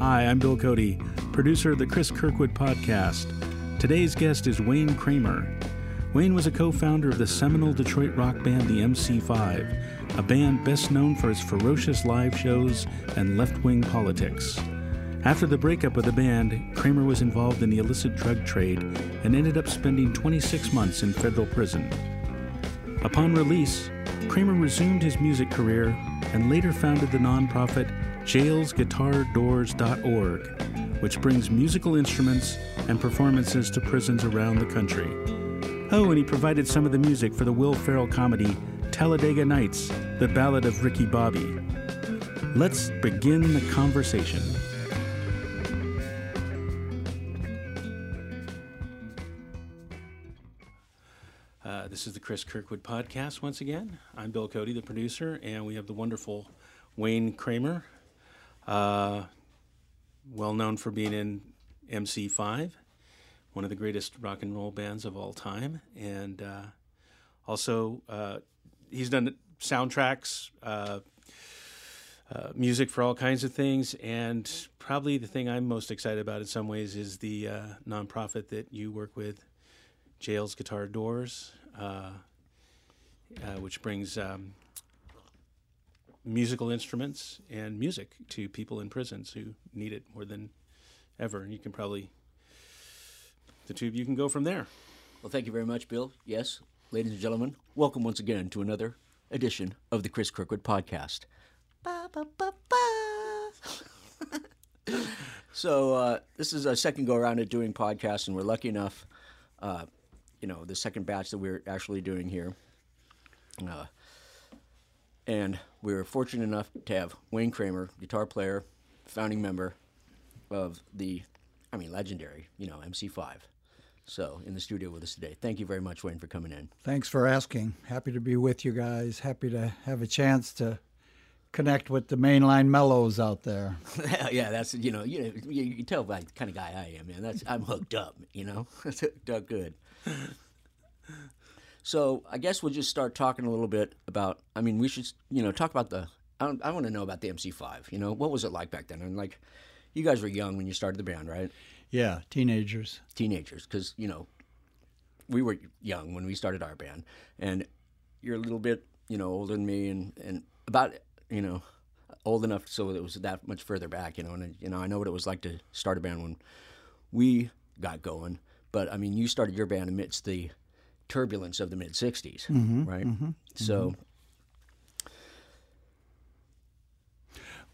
Hi, I'm Bill Cody, producer of the Cris Kirkwood podcast. Today's guest is Wayne Kramer. Wayne was a co founder of the seminal Detroit rock band the MC5, a band best known for its ferocious live shows and left wing politics. After the breakup of the band, Kramer was involved in the illicit drug trade and ended up spending 26 months in federal prison. Upon release, Kramer resumed his music career and later founded the nonprofit jailsguitardoors.org, which brings musical instruments and performances to prisons around the country. Oh, and he provided some of the music for the Will Ferrell comedy Talladega Nights, the Ballad of Ricky Bobby. Let's begin the conversation. Uh, this is the Cris Kirkwood podcast once again. I'm Bill Cody, the producer, and we have the wonderful Wayne Kramer, uh, well known for being in MC5, one of the greatest rock and roll bands of all time, and uh, also uh, he's done soundtracks, uh, uh, music for all kinds of things, and probably the thing I'm most excited about in some ways is the nonprofit that you work with, Jails Guitar Doors, which brings um, musical instruments and music to people in prisons who need it more than ever. And you can probably, the two of you can go from there. Well, thank you very much, Bill. Yes, ladies and gentlemen, welcome once again to another edition of the Cris Kirkwood podcast. Ba, ba, ba, so uh, this is our second go around at doing podcasts, and we're lucky enough, uh, you know, the second batch that we're actually doing here. Uh, and we were fortunate enough to have Wayne Kramer, guitar player, founding member of the, I mean, legendary, you know, MC5. So, in the studio with us today. Thank you very much, Wayne, for coming in. Thanks for asking. Happy to be with you guys. Happy to have a chance to connect with the mainline mellows out there. yeah, that's you know you you, you can tell by the kind of guy I am, man. That's I'm hooked up, you know, hooked up good. So I guess we'll just start talking a little bit about. I mean, we should you know talk about the. I, I want to know about the MC5. You know, what was it like back then? And like, you guys were young when you started the band, right? Yeah, teenagers. Teenagers, because you know, we were young when we started our band, and you're a little bit you know older than me, and and about you know old enough so it was that much further back, you know. And you know, I know what it was like to start a band when we got going. But I mean, you started your band amidst the turbulence of the mid 60s, mm-hmm, right? Mm-hmm, so.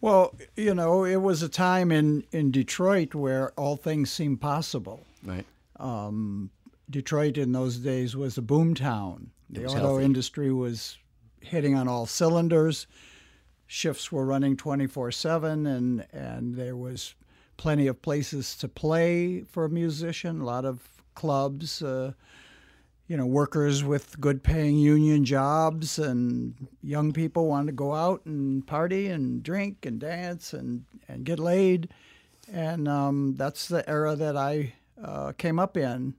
Well, you know, it was a time in, in Detroit where all things seemed possible. Right. Um, Detroit in those days was a boom town. The auto healthy. industry was hitting on all cylinders. Shifts were running 24 7, and, and there was plenty of places to play for a musician, a lot of clubs. Uh, you know, workers with good paying union jobs and young people wanted to go out and party and drink and dance and, and get laid. And um, that's the era that I uh, came up in.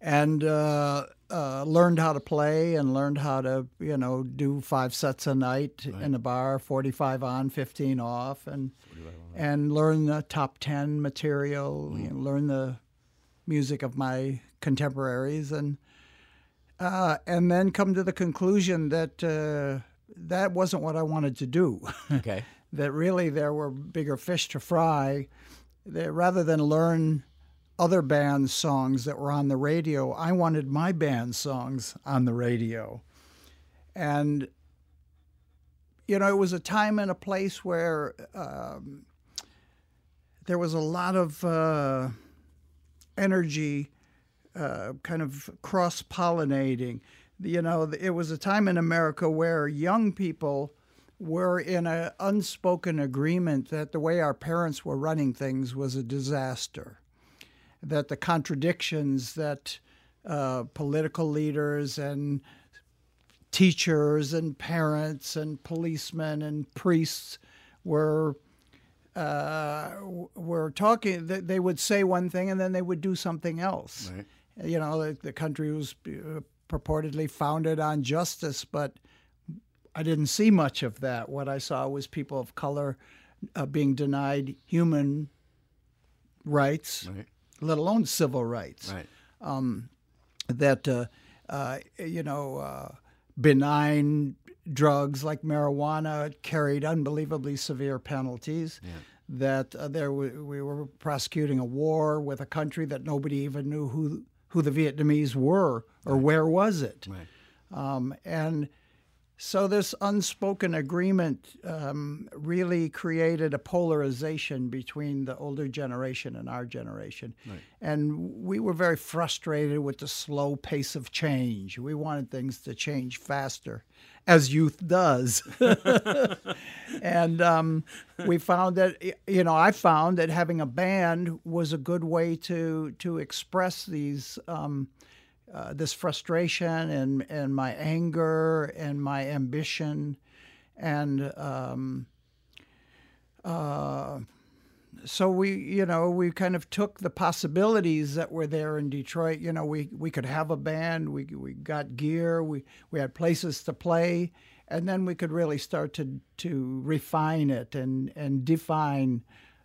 And uh, uh, learned how to play and learned how to, you know, do five sets a night right. in the bar, 45 on, 15 off, and, and learn the top 10 material, mm. you know, learn the music of my contemporaries, and uh, and then come to the conclusion that uh, that wasn't what I wanted to do. Okay. that really there were bigger fish to fry. That rather than learn other bands' songs that were on the radio, I wanted my band's songs on the radio, and you know it was a time and a place where. Um, there was a lot of uh, energy uh, kind of cross pollinating. You know, it was a time in America where young people were in an unspoken agreement that the way our parents were running things was a disaster, that the contradictions that uh, political leaders and teachers and parents and policemen and priests were uh, were talking. They would say one thing and then they would do something else. Right. You know, the, the country was uh, purportedly founded on justice, but I didn't see much of that. What I saw was people of color uh, being denied human rights, Right. let alone civil rights. Right. That uh, uh, you know, uh, benign drugs like marijuana carried unbelievably severe penalties. That uh, there we, we were prosecuting a war with a country that nobody even knew who who the Vietnamese were or where was it. Right. Um, and so this unspoken agreement um, really created a polarization between the older generation and our generation. And we were very frustrated with the slow pace of change. We wanted things to change faster, as youth does. and um, we found that, you know, I found that having a band was a good way to, to express these. Um, uh, this frustration and, and my anger and my ambition. And um, uh, so we, you know, we kind of took the possibilities that were there in Detroit. You know, we, we could have a band, we, we got gear, we, we had places to play, and then we could really start to, to refine it and, and define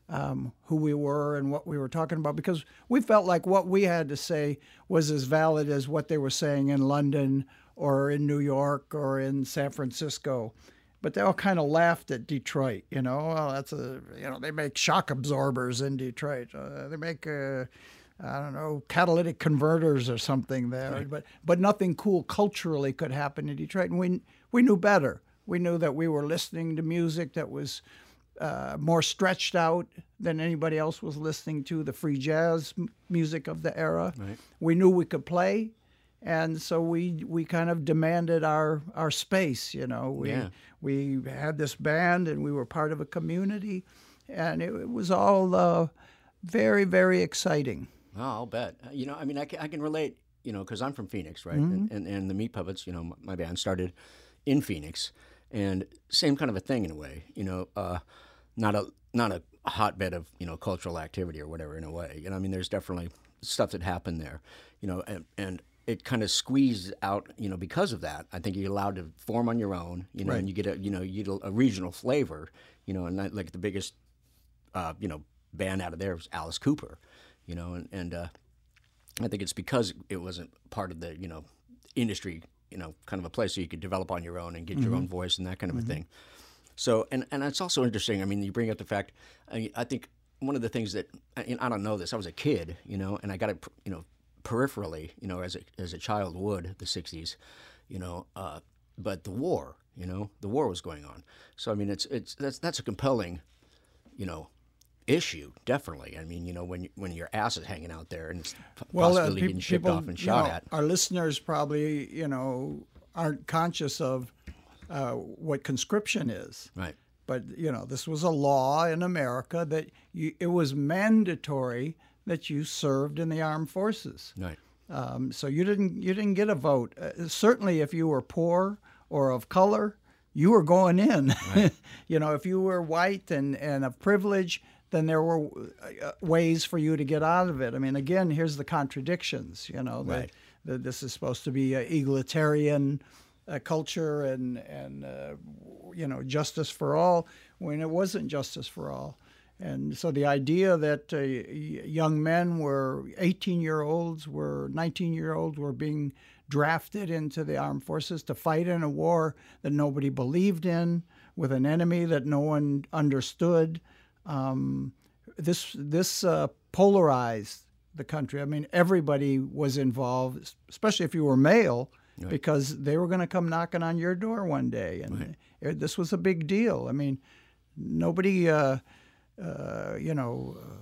um, who we were and what we were talking about because we felt like what we had to say was as valid as what they were saying in London or in New York or in San Francisco. But they all kind of laughed at Detroit, you know. Well, that's a, you know, they make shock absorbers in Detroit. Uh, they make, uh, I don't know, catalytic converters or something there. But but nothing cool culturally could happen in Detroit, and we we knew better. We knew that we were listening to music that was uh, more stretched out than anybody else was listening to the free jazz m- music of the era. Right. We knew we could play, and so we we kind of demanded our our space. You know, we Yeah. we had this band, and we were part of a community, and it, it was all uh, very very exciting. Oh, I'll bet. Uh, You know, I mean, I can, I can relate, you know, because I'm from Phoenix, right? And, and, and the Meat Puppets, you know, my, my band started in Phoenix. And same kind of a thing in a way, you know, uh, not a not a hotbed of, you know, cultural activity or whatever in a way. You know, I mean, there's definitely stuff that happened there, you know, and, and it kind of squeezed out, you know, because of that. I think you're allowed to form on your own, you know, Right. and you get a, you know, you get a, regional flavor, you know, and that, like the biggest uh, you know, band out of there was Alice Cooper, you know, and, and uh, I think it's because it wasn't part of the, you know, industry, you know, kind of a place so you could develop on your own and get your own voice and that kind of a thing. So, and, and it's also interesting. I mean, you bring up the fact, I, I think one of the things that, I, I don't know this, I was a kid, you know, and I got it, you know, peripherally, you know, as a, as a child would, the 60s, you know, uh, but the war, you know, the war was going on. So, I mean, it's, it's, that's, that's a compelling, you know, issue. Definitely. I mean, you know, when when your ass is hanging out there and it's Well, uh, possibly peop- getting shipped people, off and you shot know, at. Our listeners probably, you know, aren't conscious of uh, what conscription is. Right. But you know, this was a law in America that you, it was mandatory that you served in the armed forces. Right. Um, so you didn't you didn't get a vote. Uh, certainly, if you were poor or of color, you were going in. you know, if you were white and and of privilege, then there were uh, ways for you to get out of it. I mean, again, here's the contradictions. You know, that Right. that this is supposed to be a egalitarian uh, culture and and uh, you know justice for all when it wasn't justice for all. And so the idea that uh, young men were 18 year olds, were 19 year olds, were being drafted into the armed forces to fight in a war that nobody believed in, with an enemy that no one understood. Um, this this uh, polarized the country. I mean, everybody was involved, especially if you were male, because they were going to come knocking on your door one day, and it, this was a big deal. I mean, nobody, uh, uh, you know. Uh,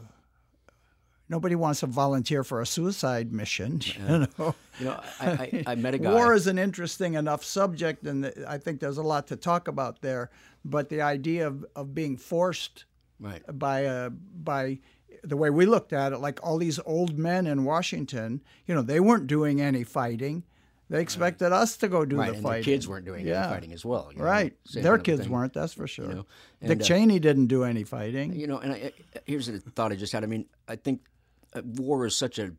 Nobody wants to volunteer for a suicide mission. You know, You know, I, I, I met a guy. war is an interesting enough subject, and I think there's a lot to talk about there. But the idea of, of being forced right. by uh, by the way we looked at it, like all these old men in Washington, you know, they weren't doing any fighting. They expected us to go do Right. the And fighting. the kids weren't doing Yeah. any fighting as well. you know, right. same Their kids thing. weren't. That's for sure. know, Dick uh, Cheney didn't do any fighting. You know, and I, here's a thought I just had. I mean, I think uh, war is such a,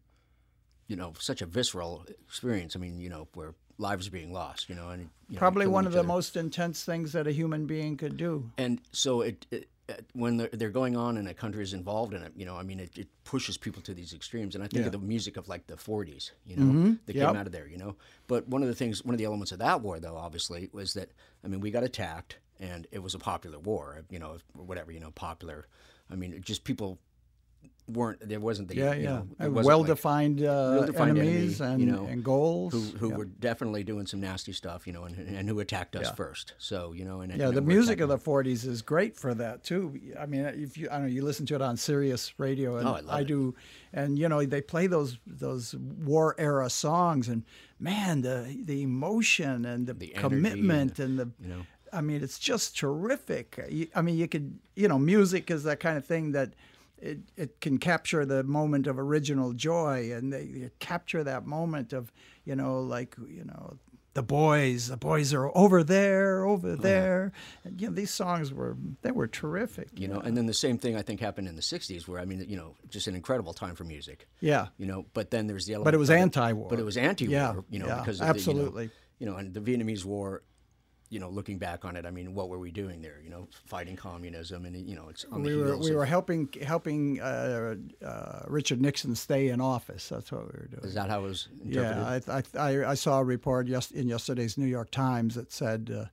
you know, such a visceral experience. I mean, you know, where lives are being lost. You know, and you Probably killing one of the other. most intense things that a human being could do. And so it, it Uh, when they're, they're going on and a country is involved in it, you know, I mean, it, it pushes people to these extremes. And I think of the music of like the 40s, you know, mm-hmm. that Yep. came out of there, you know. But one of the things, one of the elements of that war, though, obviously, was that, I mean, we got attacked and it was a popular war, you know, whatever, you know, popular. I mean, just people weren't, there wasn't the, Yeah, you yeah. know, it wasn't like- uh, well-defined enemies enemy, and, you know, and goals. who, who were definitely doing some nasty stuff, you know, and, and who attacked us Yeah. first. So, you know, and yeah, and the music of the '40s is great for that too. I mean, if you, I don't know, you listen to it on Sirius Radio, and Oh, I it. do, and you know, they play those those war era songs, and man, the the emotion and the, The commitment and and the, you know. I mean, it's just terrific. I mean, you could, you know, music is that kind of thing that. It, it can capture the moment of original joy and they, they capture that moment of you know like you know the boys the boys are over there over uh-huh. there. And you know these songs were they were terrific. You know and then the same thing i think happened in the 60s where i mean you know just an incredible time for music. Yeah. You know but then there's the element but it was anti-war. But it was anti-war Yeah, you know yeah, because of absolutely. the, you, know, you know and the vietnamese war you know looking back on it i mean what were we doing there you know fighting communism and you know it's on the we were we of- were helping helping uh, uh, Richard Nixon stay in office. That's what we were doing. is that how it was interpreted Yeah, I, I, I, I saw a report yes, in yesterday's New York Times that said uh,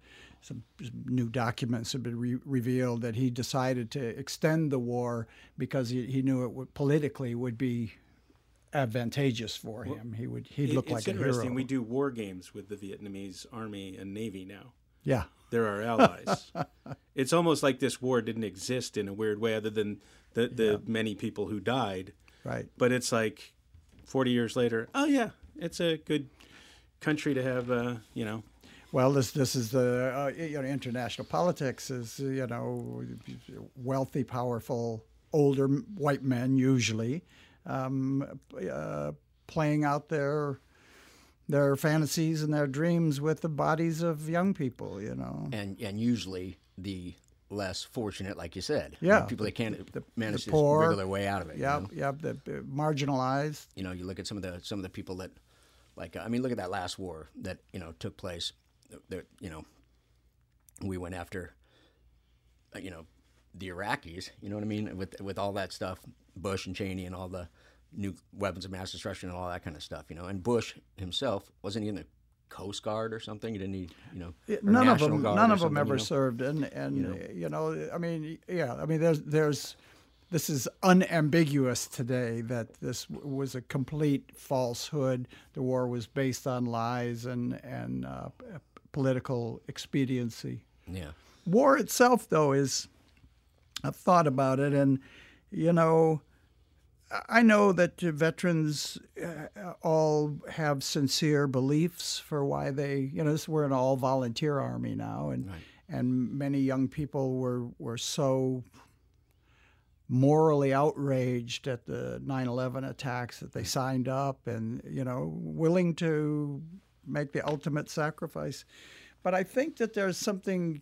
some new documents had been re- revealed that he decided to extend the war because he, he knew it would, politically would be advantageous for him. He would he'd look it's like a hero. interesting. hero. We do war games with the Vietnamese army and navy now. Yeah, They're our allies. it's almost like this war didn't exist in a weird way, other than the, the many people who died. right. But it's like 40 years later, oh, yeah, it's a good country to have, uh, you know. Well, this this is the uh, you know international politics is you know wealthy, powerful, older white men usually um, uh, playing out their their fantasies and their dreams with the bodies of young people. You know, and and usually the less fortunate like you said Yeah, people that can't manage the to poor. wriggle their way out of it you yeah, know? yeah, the uh, marginalized. you know, you look at some of the some of the people that, like, I mean, look at that last war that you know took place. That you know, we went after, uh, you know, the Iraqis. You know what I mean? With with all that stuff, Bush and Cheney and all the new weapons of mass destruction and all that kind of stuff. You know, and Bush himself wasn't he in the Coast Guard or something? He didn't need, you know, none of them Guard none of them ever you know? served and and you know, i mean yeah i mean there's there's this is unambiguous today that this w- was a complete falsehood the war was based on lies and and uh, political expediency Yeah, war itself though is i've thought about it and you know I know that veterans uh, all have sincere beliefs for why they, you know, this, we're an all volunteer army now, and and many young people were were so morally outraged at the 9/11 attacks that they signed up and you know willing to make the ultimate sacrifice. But I think that there's something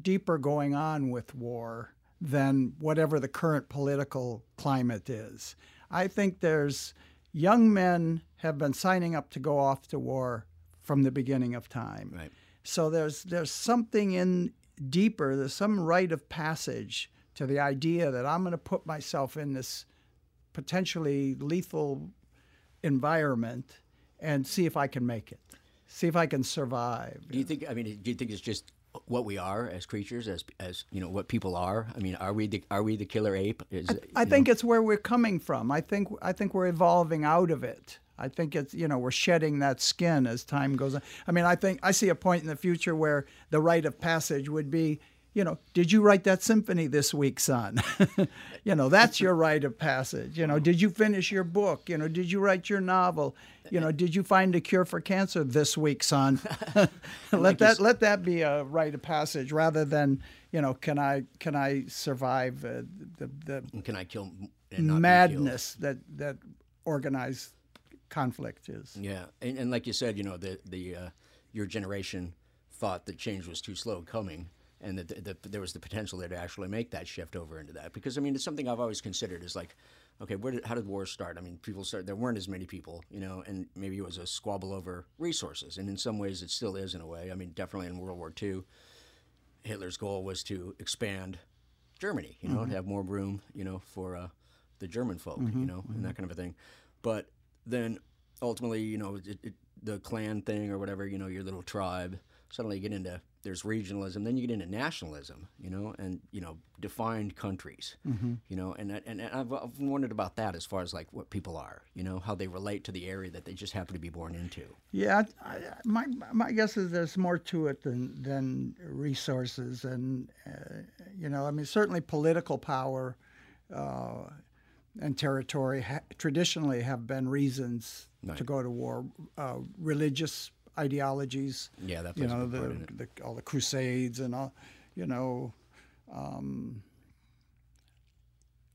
deeper going on with war than whatever the current political climate is. I think there's young men have been signing up to go off to war from the beginning of time. right. So there's there's something in deeper, there's some rite of passage to the idea that I'm going to put myself in this potentially lethal environment and see if I can make it. See if I can survive. Do you think? I mean, do you think it's just what we are as creatures, as as you know, what people are? I mean, are we the are we the killer ape? Is I you think it's where we're coming from. I think I think we're evolving out of it. I think it's you know we're shedding that skin as time goes on. I mean, I think I see a point in the future where the rite of passage would be, you know, did you write that symphony this week, son? you know, that's your rite of passage. You know, did you finish your book? You know, did you write your novel? You know, did you find a cure for cancer this week, son? let that let that be a rite of passage rather than you know, can I can I survive uh, the the can I kill and not be killed? madness that that organized conflict is. Yeah, and, and like you said, you know, the the uh, your generation thought that change was too slow coming, and that, that, that there was the potential there to actually make that shift over into that. Because I mean, it's something I've always considered is like, okay, where did, how did war start? I mean, people start. There weren't as many people, you know, and maybe it was a squabble over resources, and in some ways it still is in a way. I mean, definitely in World War II, Hitler's goal was to expand Germany, you know, to mm-hmm. have more room, you know, for uh, the German folk, mm-hmm. you know, and that mm-hmm. kind of a thing. But then ultimately, you know, it, it, the clan thing or whatever, you know, your little tribe. Suddenly, you get into there's regionalism. Then you get into nationalism, you know, and you know, defined countries, you know, and and, and I've, I've wondered about that as far as like what people are, you know, how they relate to the area that they just happen to be born into. Yeah, I, I- my my guess is there's more to it than than resources, and uh, you know, I mean, certainly political power uh, and territory ha- traditionally have been reasons to go to war. Uh, religious ideologies, Yeah, that you plays a know, big part in it. the, the all the Crusades and all, you know. Um,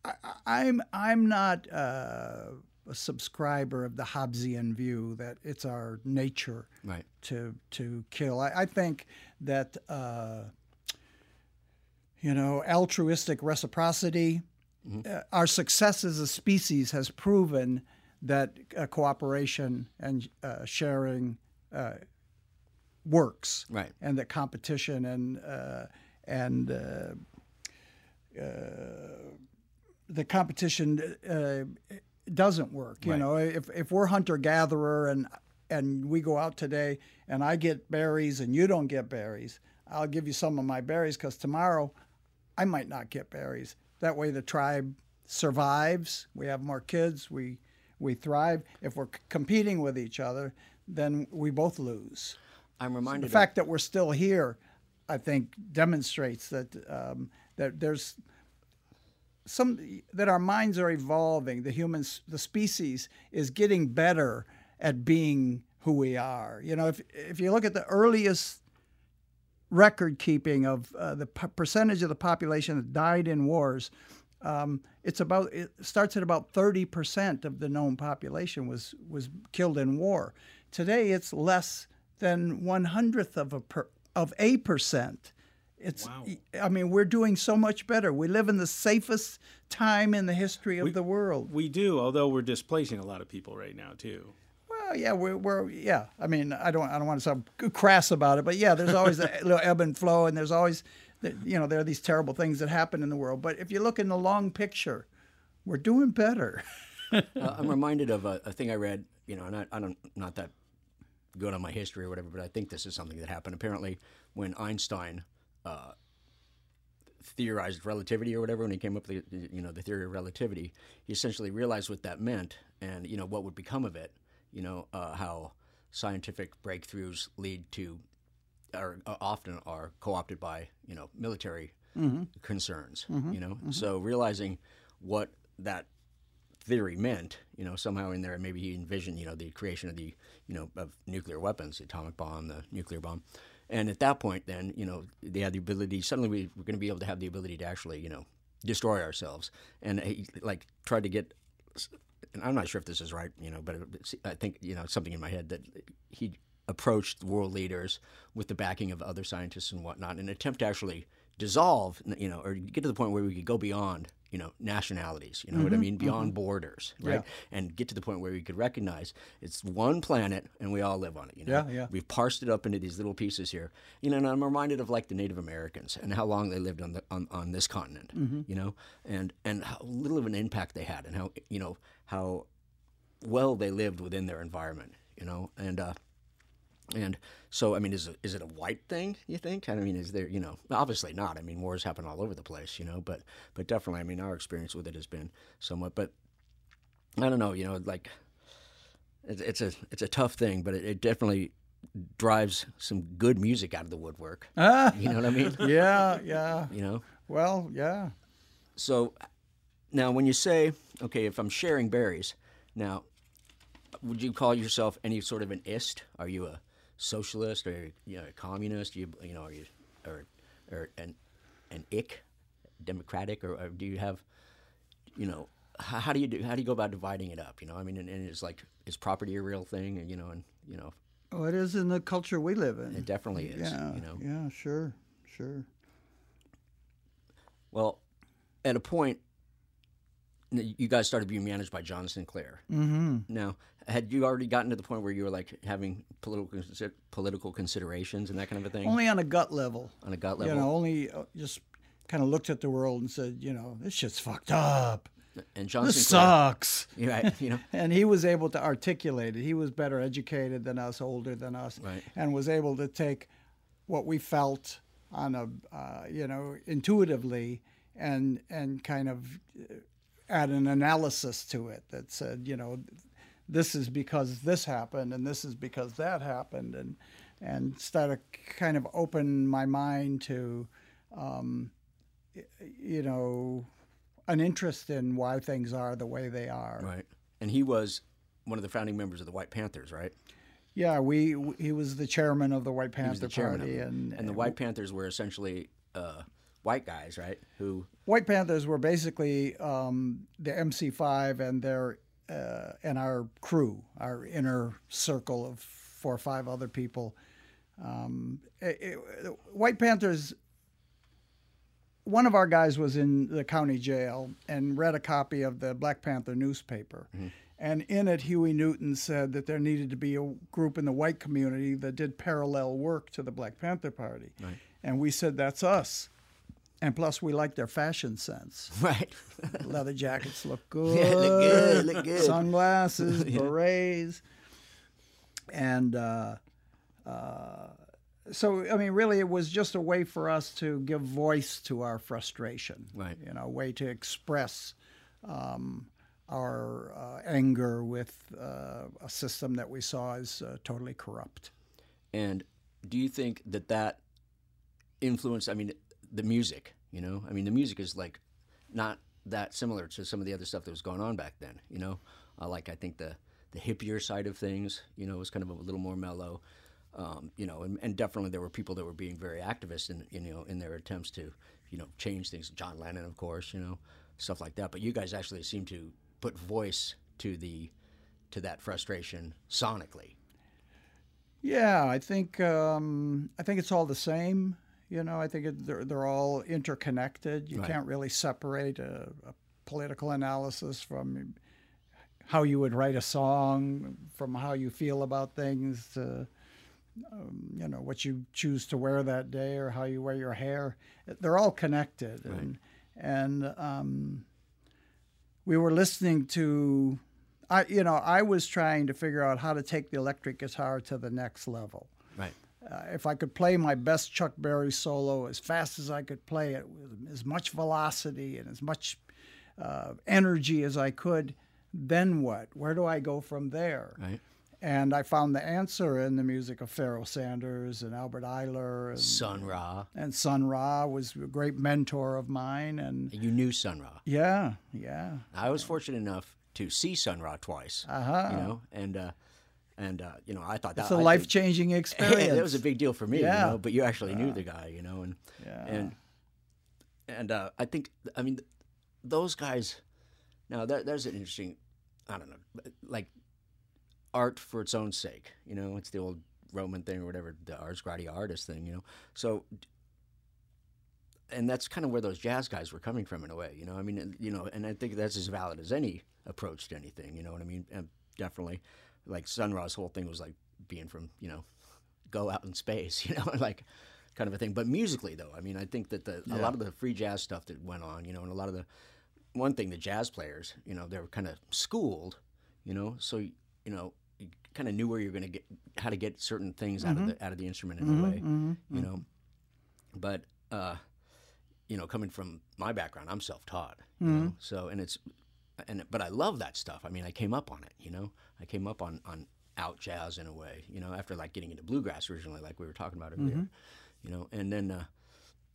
I, I'm I'm not uh, a subscriber of the Hobbesian view that it's our nature Right. to to kill. I, I think that uh, you know altruistic reciprocity, uh, our success as a species has proven that uh, cooperation and uh, sharing uh, works, Right. and that competition and uh, and uh, the competition uh, doesn't work. You Right. know, if if we're hunter gatherer and and we go out today and I get berries and you don't get berries, I'll give you some of my berries because tomorrow I might not get berries. That way the tribe survives. We have more kids. We we thrive. If we're competing with each other, then we both lose. I'm reminded. The reminded. fact that we're still here, I think, demonstrates that um, that there's some that our minds are evolving. The humans, the species, is getting better at being who we are. You know, if if you look at the earliest record keeping of uh, the p- percentage of the population that died in wars, um, it's about it starts at about thirty percent of the known population was was killed in war. Today, it's less than one hundredth of a per, of a percent. It's, Wow. I mean, we're doing so much better. We live in the safest time in the history of the world. We do, although we're displacing a lot of people right now too. Well, yeah, we're, we're yeah. I mean, I don't I don't want to sound crass about it, but yeah, there's always a little ebb and flow, and there's always, you know, there are these terrible things that happen in the world. But if you look in the long picture, we're doing better. uh, I'm reminded of a, a thing I read. You know, and I, I don't not that good on my history or whatever, but I think this is something that happened. Apparently, when Einstein uh, theorized relativity or whatever, when he came up with the, you know the theory of relativity, he essentially realized what that meant and you know what would become of it. You know uh, how scientific breakthroughs lead to, or uh, often are co-opted by you know military concerns. You know, so realizing what that theory meant, you know, somehow in there, maybe he envisioned, you know, the creation of the, you know, of nuclear weapons, the atomic bomb, the nuclear bomb. And at that point, then, you know, they had the ability, suddenly we were going to be able to have the ability to actually, you know, destroy ourselves. And he, like, tried to get, and I'm not sure if this is right, you know, but I think, you know, something in my head that he approached world leaders with the backing of other scientists and whatnot in an attempt to actually dissolve, you know, or get to the point where we could go beyond, you know, nationalities, you know what I mm-hmm, mean, beyond mm-hmm. borders, right? And get to the point where we could recognize it's one planet and we all live on it, you know? Yeah, yeah. We've parsed it up into these little pieces here, you know, and I'm reminded of like the Native Americans and how long they lived on the on, on this continent, mm-hmm. you know, and and how little of an impact they had and how you know how well they lived within their environment, you know, and uh, and so I mean, is it, is it a white thing? You think? I mean, is there you know obviously not. I mean, wars happen all over the place, you know, but but definitely, I mean, our experience with it has been somewhat. But I don't know, you know, like it's, it's a it's a tough thing, but it, it definitely drives some good music out of the woodwork. Ah, You know what I mean? yeah, yeah. You know. Well, yeah. So now, when you say, okay, if I'm sharing berries, now, would you call yourself any sort of an ist? Are you a socialist or you know a communist? You you know are you or or an an ick, democratic, or, or do you have you know how, how do you do how do you go about dividing it up? You know, I mean, and, and it's like is property a real thing? And you know, and you know, Well, it is in the culture we live in. it definitely is. yeah, You know, yeah, sure, sure. Well, at a point, you guys started being managed by John Sinclair. Mm-hmm. Now, had you already gotten to the point where you were like having political political considerations and that kind of a thing Only on a gut level. on a gut level. You know, only uh, just kind of looked at the world and said, you know, this shit's fucked up. And John This Sinclair, sucks. right? You know, And he was able to articulate it. He was better educated than us, older than us, Right. and was able to take what we felt on a, uh, you know, intuitively and and kind of uh, add an analysis to it that said, you know, this is because this happened and this is because that happened, and and started kind of open my mind to, um, you know, an interest in why things are the way they are. right? And he was one of the founding members of the White Panthers, right? Yeah, we he was the chairman of the White He Panther the Party, it. and, and the White Panthers were essentially uh, white guys, right? Who White Panthers were basically um, the MC5 and their uh, and our crew, our inner circle of four or five other people. Um, it- it- White Panthers. One of our guys was in the county jail and read a copy of the Black Panther newspaper. And in it, Huey Newton said that there needed to be a group in the white community that did parallel work to the Black Panther Party. Right. And we said, that's us. And plus, we like their fashion sense. right? Leather jackets look good. Yeah, look good, look good. Sunglasses, berets. And uh, uh, so, I mean, really, it was just a way for us to give voice to our frustration. Right. You know, a way to express um, our uh, anger with uh, a system that we saw as uh, totally corrupt. And do you think that that influenced? I mean, the music. You know, I mean, the music is like not that similar to some of the other stuff that was going on back then. You know, uh, like I think the the hippier side of things, you know, was kind of a little more mellow. Um, you know, and, and definitely there were people that were being very activist in you know in their attempts to you know change things. John Lennon, of course, you know, stuff like that. But you guys actually seem to put voice to the to that frustration sonically. Yeah, I think um, I think it's all the same. You know, I think it, they're they're all interconnected. You Right. can't really separate a, a political analysis from how you would write a song, from how you feel about things, to um, you know what you choose to wear that day or how you wear your hair. They're all connected, and and um, we were listening to I you know I was trying to figure out how to take the electric guitar to the next level. Uh, if I could play my best Chuck Berry solo as fast as I could play it with as much velocity and as much uh, energy as I could, then what? Where do I go from there? Right. And I found the answer in the music of Pharoah Sanders and Albert Ayler and, Sun Ra. and Sun Ra was a great mentor of mine. And You knew Sun Ra. yeah, yeah. I was fortunate enough to see Sun Ra twice. Uh-huh. You know, and uh, and uh, you know, I thought that It's a life changing experience. that was a big deal for me. Yeah. You know, but you actually knew the guy. You know, and Yeah. and and uh, I think I mean those guys. Now there, there's an interesting, I don't know, like art for its own sake. You know, it's the old Roman thing or whatever, the ars gratia artis thing. You know, so and that's kind of where those jazz guys were coming from in a way, you know. I mean, you know, and I think that's as valid as any approach to anything. You know what I mean? And definitely, like Sun Ra's whole thing was like being from, you know, go out in space, you know, like kind of a thing. But musically, though, I mean, I think that the a lot of the free jazz stuff that went on, you know, and a lot of the one thing the jazz players, you know, they were kind of schooled, you know, so you know, you kind of knew where you're going to get how to get certain things out of the mm-hmm. out of the instrument in a way, mm-hmm, mm-hmm, you know. But uh, you know, coming from my background, I'm self-taught, you know. So and it's and but I love that stuff. I mean, I came up on it, you know. I came up on on out jazz in a way, you know, after like getting into bluegrass originally, like we were talking about earlier, mm-hmm. you know, and then uh,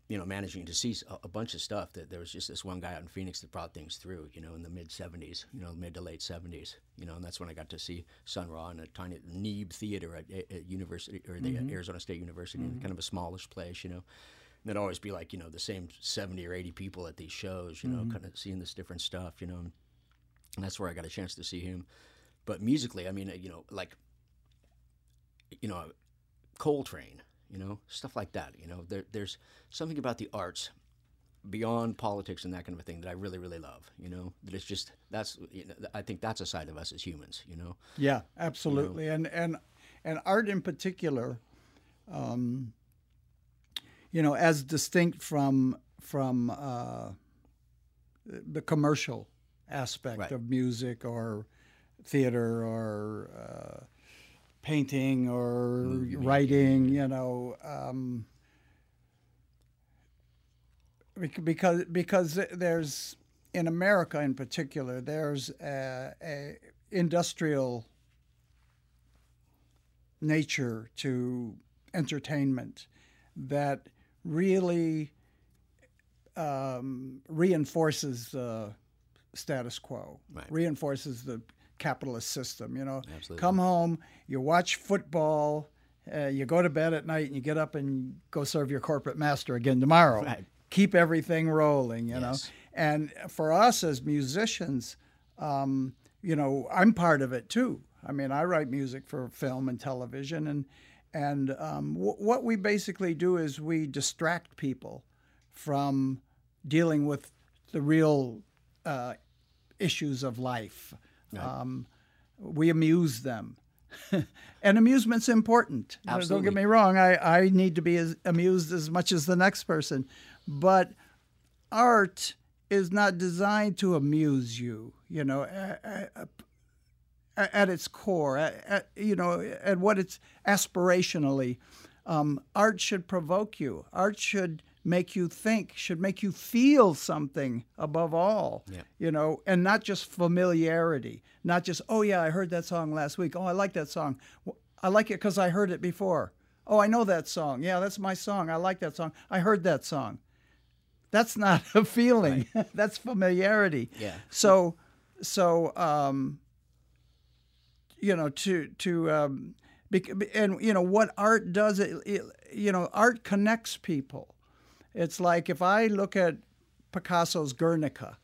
you know managing to see a, a bunch of stuff that there was just this one guy out in Phoenix that brought things through, you know, in the mid '70s, you know, mid to late '70s, you know, and that's when I got to see Sun Ra in a tiny Neeb Theater at, at university or the mm-hmm. Arizona State University, in kind of a smallish place, you know. And it'd always be like you know the same 70 or 80 people at these shows, you know, kind of seeing this different stuff, you know. And that's where I got a chance to see him. But musically, I mean, you know, like, you know, Coltrane, you know, stuff like that. You know, there, there's something about the arts beyond politics and that kind of a thing that I really, really love. You know, that it's just that's you know, I think that's a side of us as humans. You know, Yeah, absolutely, and and and art in particular, um, you know, as distinct from from uh, the commercial aspect Right. of music or theater or uh, painting or writing. You know. Um, because because there's in America in particular there's a, a industrial nature to entertainment that really um, reinforces the status quo, Right. reinforces the capitalist system. You know, Absolutely. come home, you watch football, uh, you go to bed at night, and you get up and go serve your corporate master again tomorrow. Right. Keep everything rolling. You Yes. know, and for us as musicians, um, you know, I'm part of it too. I mean, I write music for film and television, and and um, w- what we basically do is we distract people from dealing with the real uh, issues of life. Um, we amuse them. and amusement's important. Know, Don't get me wrong. I, I need to be as amused as much as the next person. But art is not designed to amuse you, you know, a- a- a- at its core, at, at, you know, at what it's aspirationally. Um, art should provoke you. Art should make you think, should make you feel something above all, Yeah. you know, and not just familiarity, not just, oh, yeah, I heard that song last week. Oh, I like that song. I like it because I heard it before. Oh, I know that song. Yeah, that's my song. I like that song. I heard that song. That's not a feeling. that's familiarity. Yeah. So, so um, you know, to to um, and you know what art does. It, it you know, art connects people. It's like if I look at Picasso's Guernica.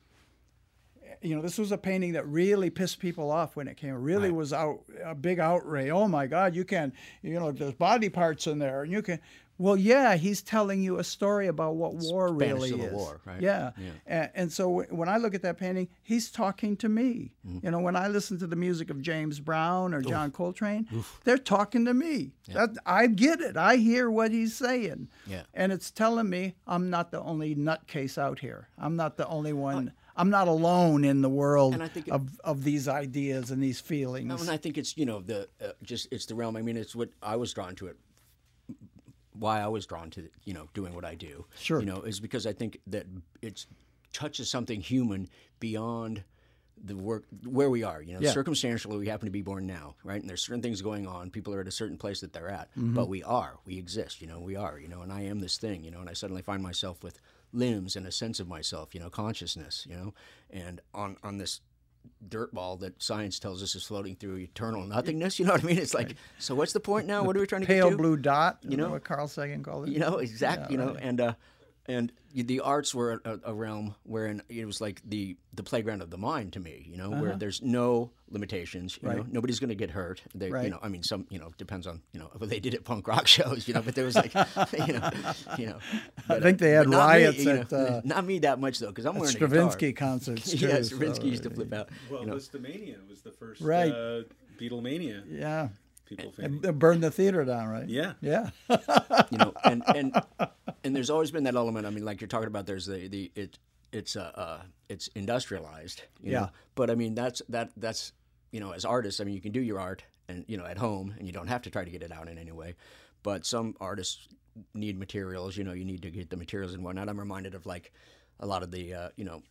You know, this was a painting that really pissed people off when it came. It really Right. was out a big outrage. Oh my God, you can't. You know, there's body parts in there, and you can. Well, yeah, he's telling you a story about what war really Civil is. War, right? Yeah. Yeah. And, and so when I look at that painting, he's talking to me. Mm-hmm. You know, when I listen to the music of James Brown or John Coltrane, they're talking to me. That, I get it. I hear what he's saying. Yeah. And it's telling me I'm not the only nutcase out here. I'm not the only one. I'm not alone in the world And I think it- of, of these ideas and these feelings. No, and I think it's you know the uh, just it's the realm. I mean, it's what I was drawn to it. Why I was drawn to you know doing what I do. Sure. You know, is because I think that it touches something human beyond the work where we are. You know, Yeah. circumstantially, we happen to be born now, right? And there's certain things going on. People are at a certain place that they're at, Mm-hmm. but we are. We exist. You know, we are. You know, and I am this thing. You know, and I suddenly find myself with limbs and a sense of myself. You know, consciousness. You know, and on on this dirt ball that science tells us is floating through eternal nothingness. You know what I mean? It's like, so what's the point now? What are we trying to Pale blue dot, you know what Carl Sagan called it? You know, exactly. you know, and uh, and the arts were a, a realm wherein it was like the the playground of the mind to me. You know, where there's no limitations. You know, Uh-huh. Right. nobody's going to get hurt. They, Right. You know, I mean, some. You know, depends on you know. But they did it punk rock shows. You know, but there was like, you know, you know. But, think they uh, had but not me, riots you at, know, uh, not me that much though, because I'm wearing Stravinsky a guitar. concerts too. yeah, Stravinsky so, used to flip out. Well, you know, Lisztomania was the first Right. uh, Beatlemania. Yeah. People think. It burned the theater down, right? Yeah. Yeah. you know, and and and there's always been that element. I mean, like you're talking about, there's the the it it's uh, uh it's industrialized, you Yeah. know. But I mean, that's that that's you know, as artists, I mean, you can do your art and you know at home, and you don't have to try to get it out in any way. But some artists need materials. You know, you need to get the materials and whatnot. I'm reminded of like a lot of the uh, you know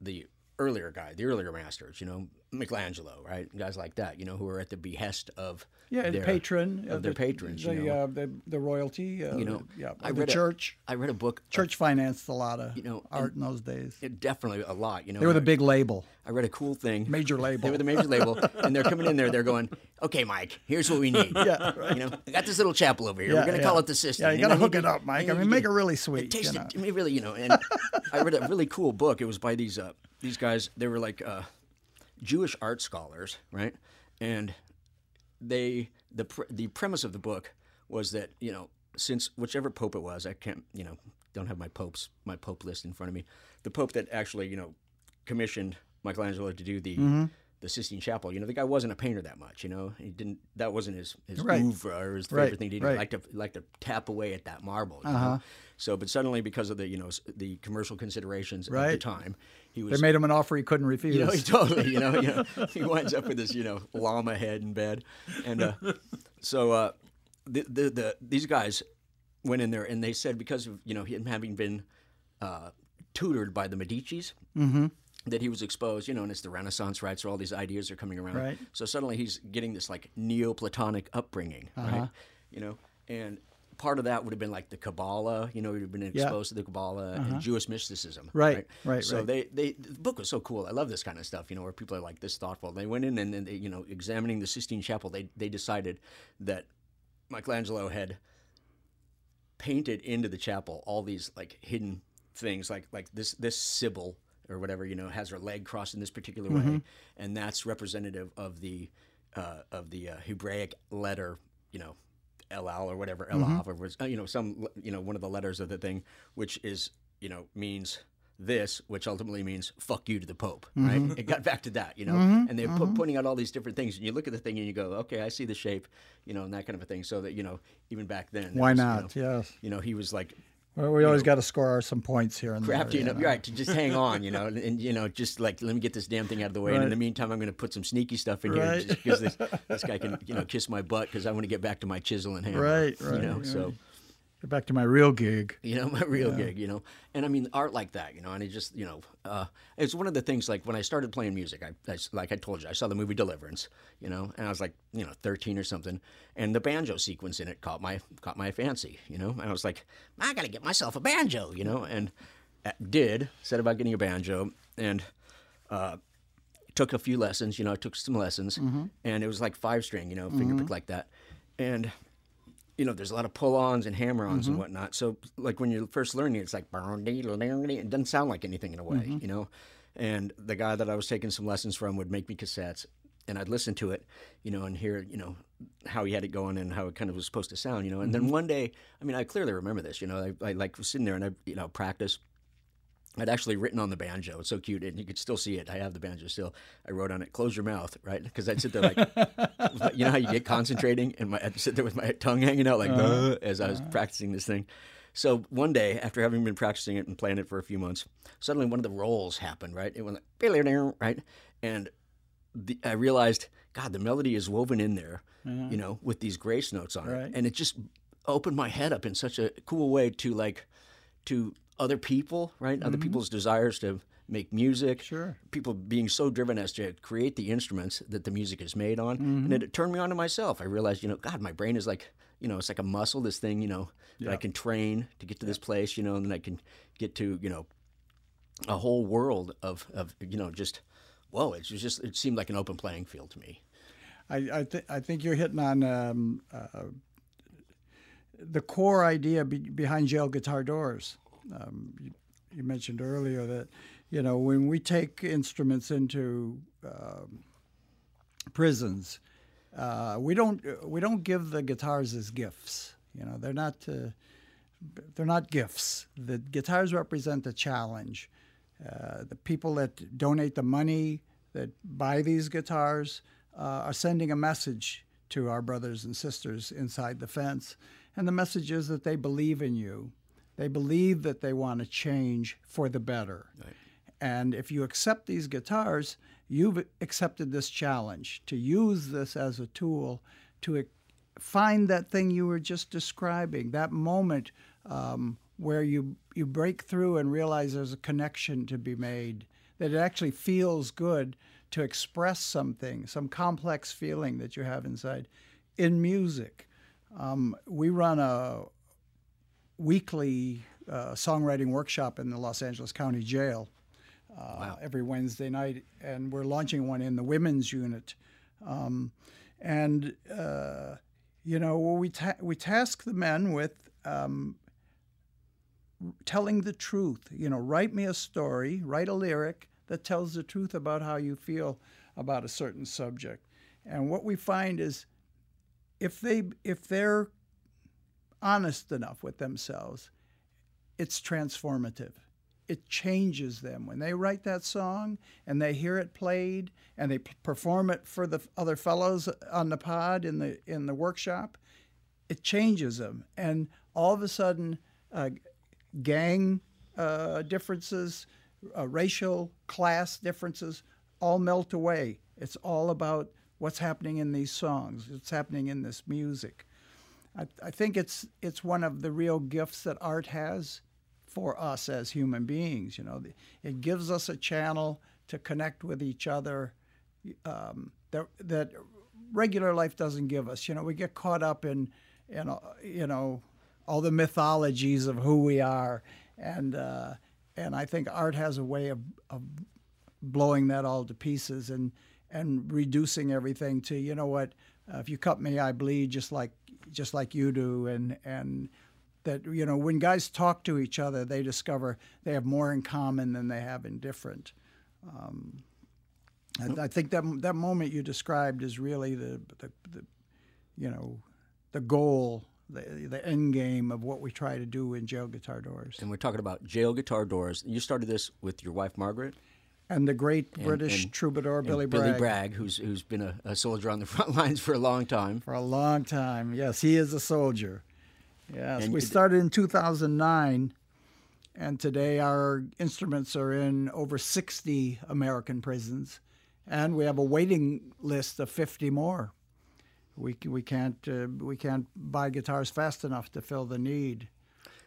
the earlier guy, the earlier masters, you know, Michelangelo, right? Guys like that, you know, who are at the behest of Yeah, the their, patron of their the, patrons, the you know. uh, the, the royalty. Uh, You know, yeah, I the read a- church. I read a book. of- church financed a lot of You know, art in those days. it definitely a lot. You know, They were the big label, I read a cool thing. major label. They were the major label, and they're coming in there. They're going, "Okay, Mike, here's what we need. Yeah, You know, I got this little chapel over here. Yeah, We're gonna yeah. call it the system. Yeah, you gotta I hook it up, Mike. I mean, make it really It sweet. you tasted know? to me really, you know. And I read a really cool book. It was by these uh, these guys. They were like uh, Jewish art scholars, right? And they the the premise of the book was that you know since whichever pope it was, I can't you know don't have my popes my pope list in front of me. The pope that actually you know commissioned Michelangelo to do the mm-hmm. The Sistine Chapel. You know, the guy wasn't a painter that much. You know, he didn't. That wasn't his his Right. oeuvre or his favorite Right, thing. He right. liked to like to tap away at that marble. You Uh-huh. know? So, but suddenly because of the you know the commercial considerations of the time, he was. They made him an offer he couldn't refuse. you know, he totally, you know, you know, he winds up with this, you know, llama head in bed, and uh, so uh, the, the the these guys went in there and they said because of you know him having been uh, tutored by the Medici's. Mm-hmm. That he was exposed, you know, and it's the Renaissance, right? So all these ideas are coming around. Right. So suddenly he's getting this like Neoplatonic upbringing, Uh-huh. right? You know, and part of that would have been like the Kabbalah, you know, he'd have been Yeah. Uh-huh. exposed to the Kabbalah and Jewish mysticism. Right, right, So right. they, they, the book was so cool. I love this kind of stuff, you know, where people are like this thoughtful. They went in and then they, you know, examining the Sistine Chapel, they, they decided that Michelangelo had painted into the chapel all these like hidden things, like like this this Sybil or whatever, you know, has her leg crossed in this particular way, and that's representative of the uh, of the uh, Hebraic letter, you know, Elal or whatever, Elav or was, uh, you know some you know one of the letters of the thing, which is you know means this, which ultimately means "fuck you" to the Pope, right? It got back to that, you know, and they're pu- pointing out all these different things, and you look at the thing and you go, okay, I see the shape, you know, and that kind of a thing. So that you know, even back then, Why was, you not? know, Yes. you know, he was like Well, we always got to score some points here and crafty there. enough, you know. right? To just hang on, you know, and, and, you know, just like let me get this damn thing out of the way. And in the meantime, I'm going to put some sneaky stuff in here Right. just because this, this guy can, you know, kiss my butt because I want to get back to my chisel and hammer. Right, You know, right. so Get back to my real gig. you know, my real gig, you know. And I mean, art like that, you know, and it just, you know, uh, it's one of the things like when I started playing music, I, I, like I told you, I saw the movie Deliverance, you know, and I was like, you know, 13 or something. And the banjo sequence in it caught my, caught my fancy, you know, and I was like, I got to get myself a banjo, you know, and uh, did, said about getting a banjo. And, uh, took a few lessons, you know, I took some lessons. And it was like five string, you know, finger pick like that. And, you know, there's a lot of pull-ons and hammer-ons and mm-hmm. whatnot. So, like when you're first learning, it's like it doesn't sound like anything in a way, mm-hmm. you know. And the guy that I was taking some lessons from would make me cassettes, and I'd listen to it, you know, and hear, you know, how he had it going and how it kind of was supposed to sound, you know. And then mm-hmm. one day, I mean, I clearly remember this, you know, I, I like was sitting there and I, you know, practice. I'd actually written on the banjo. It's so cute, and you could still see it. I have the banjo still. I wrote on it, "Close your mouth," right? Because I'd sit there like, you know how you get concentrating, and my, I'd sit there with my tongue hanging out like "Uh," as I was practicing this thing. So one day, after having been practicing it and playing it for a few months, suddenly one of the rolls happened. Right? It went like, right, and the, I realized, God, the melody is woven in there, you know, with these grace notes on Right. it, and it just opened my head up in such a cool way to like to other people, right? Other people's desires to make music. Sure. People being so driven as to create the instruments that the music is made on. And it, it turned me on to myself. I realized, you know, God, my brain is like, you know, it's like a muscle, this thing, you know, that I can train to get to this place, you know, and then I can get to, you know, a whole world of, of you know, just, whoa, it was just, it seemed like an open playing field to me. I I, th- I think you're hitting on um, uh, the core idea be- behind jail guitar doors. Um, you, you mentioned earlier that you know when we take instruments into um, prisons, uh, we don't we don't give the guitars as gifts. You know they're not uh, they're not gifts. The guitars represent a challenge. Uh, the people that donate the money that buy these guitars uh, are sending a message to our brothers and sisters inside the fence. And the message is that they believe in you. They believe that they want to change for the better. And if you accept these guitars, you've accepted this challenge to use this as a tool to find that thing you were just describing, that moment um, where you you break through and realize there's a connection to be made, that it actually feels good to express something, some complex feeling that you have inside, in music. Um, we run a weekly uh, songwriting workshop in the Los Angeles County Jail uh, every Wednesday night, and we're launching one in the women's unit. Um, and uh, you know, we ta- we task the men with um, telling the truth. You know, write me a story, write a lyric that tells the truth about how you feel about a certain subject. And what we find is, if they if they're honest enough with themselves, it's transformative. it changes them when they write that song and they hear it played and they perform it for the other fellows on the pod in the in the workshop. It changes them, and all of a sudden, uh, gang uh, differences, uh, racial class differences, all melt away. It's all about what's happening in these songs. What's happening in this music. I, I think it's it's one of the real gifts that art has for us as human beings. You know, it gives us a channel to connect with each other um, that that regular life doesn't give us. You know, we get caught up in in uh, you know all the mythologies of who we are, and uh, and I think art has a way of, of blowing that all to pieces and and reducing everything to you know what uh, if you cut me I bleed just like just like you do and and that you know when guys talk to each other they discover they have more in common than they have in different. Um, I, I, think that that moment you described is really the, the, the you know the goal the, the end game of what we try to do in jail guitar doors. And we're talking about jail guitar doors. You started this with your wife margaret and the great and, British and, troubadour and Billy Bragg. Billy Bragg, who's who's been a, a, soldier on the front lines for a long time. For a long time, yes, he is a soldier. Yes, we started in 2009, and today our instruments are in over 60 American prisons, and we have a waiting list of 50 more. We we can't uh, we can't buy guitars fast enough to fill the need.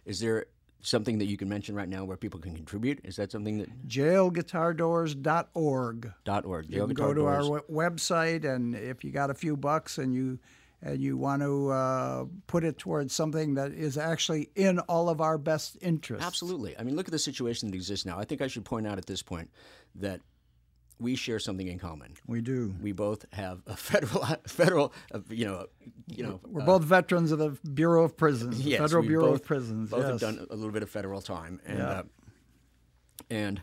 Is there something that you can mention right now where people can contribute? Is that something that jailguitardoors.org. Dot org. You can go to our w- website, and if you got a few bucks and you and you want to uh, put it towards something that is actually in all of our best interests. Absolutely. I mean, look at the situation that exists now. I think I should point out at this point that we share something in common. We do. We both have a federal, federal, uh, you know, you know. We're uh, both veterans of the Bureau of Prisons, yes, Federal Bureau both, of Prisons. Both yes. have done a little bit of federal time, and yeah. uh, and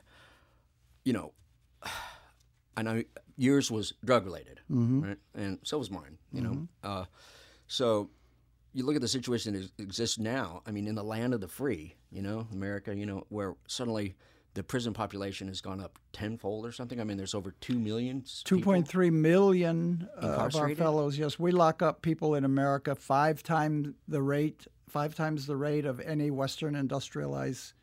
you know, I know yours was drug related, mm-hmm. right? And so was mine. You mm-hmm. know, uh, so you look at the situation that exists now. I mean, in the land of the free, you know, America, you know, where suddenly the prison population has gone up tenfold or something. I mean, there's over two million. Two point three million uh, of our fellows. Yes, we lock up people in America five times the rate, five times the rate of any Western industrialized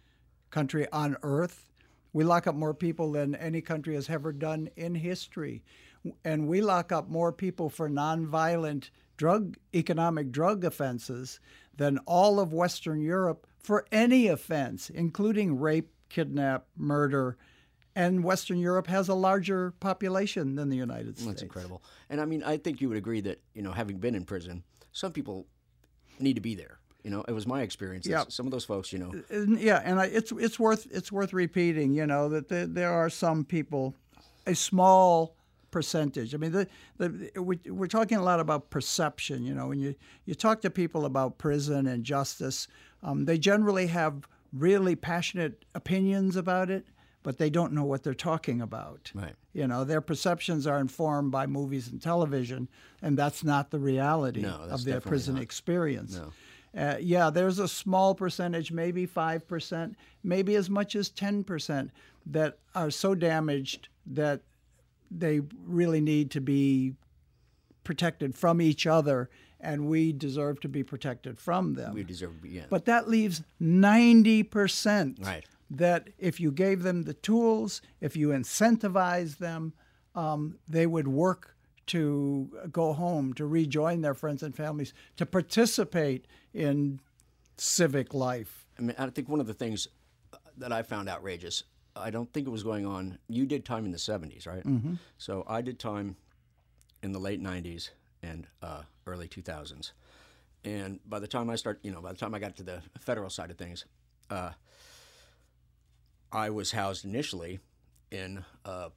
country on earth. We lock up more people than any country has ever done in history, and we lock up more people for nonviolent drug economic drug offenses than all of Western Europe for any offense, including rape, kidnap, murder, and Western Europe has a larger population than the United States. That's incredible. And I mean, I think you would agree that you know, having been in prison, some people need to be there. You know, it was my experience. Yeah. Some of those folks, you know. Yeah, and I, it's it's worth it's worth repeating. You know that there, there are some people, a small percentage. I mean, the, the, we, we're talking a lot about perception. You know, when you, you talk to people about prison and justice, um, they generally have really passionate opinions about it, but they don't know what they're talking about. Right. You know, their perceptions are informed by movies and television, and that's not the reality no, of their prison not. experience. No. Uh, yeah, there's a small percentage, maybe 5%, maybe as much as 10%, that are so damaged that they really need to be protected from each other and we deserve to be protected from them. We deserve to be, yeah. But that leaves 90% right. that if you gave them the tools, if you incentivize them, um, they would work to go home, to rejoin their friends and families, to participate in civic life. I mean, I think one of the things that I found outrageous, I don't think it was going on. You did time in the 70s, right? Mm-hmm. So I did time in the late 90s and uh, early 2000s. And by the time I start, you know, by the time I got to the federal side of things, uh, I was housed initially in a,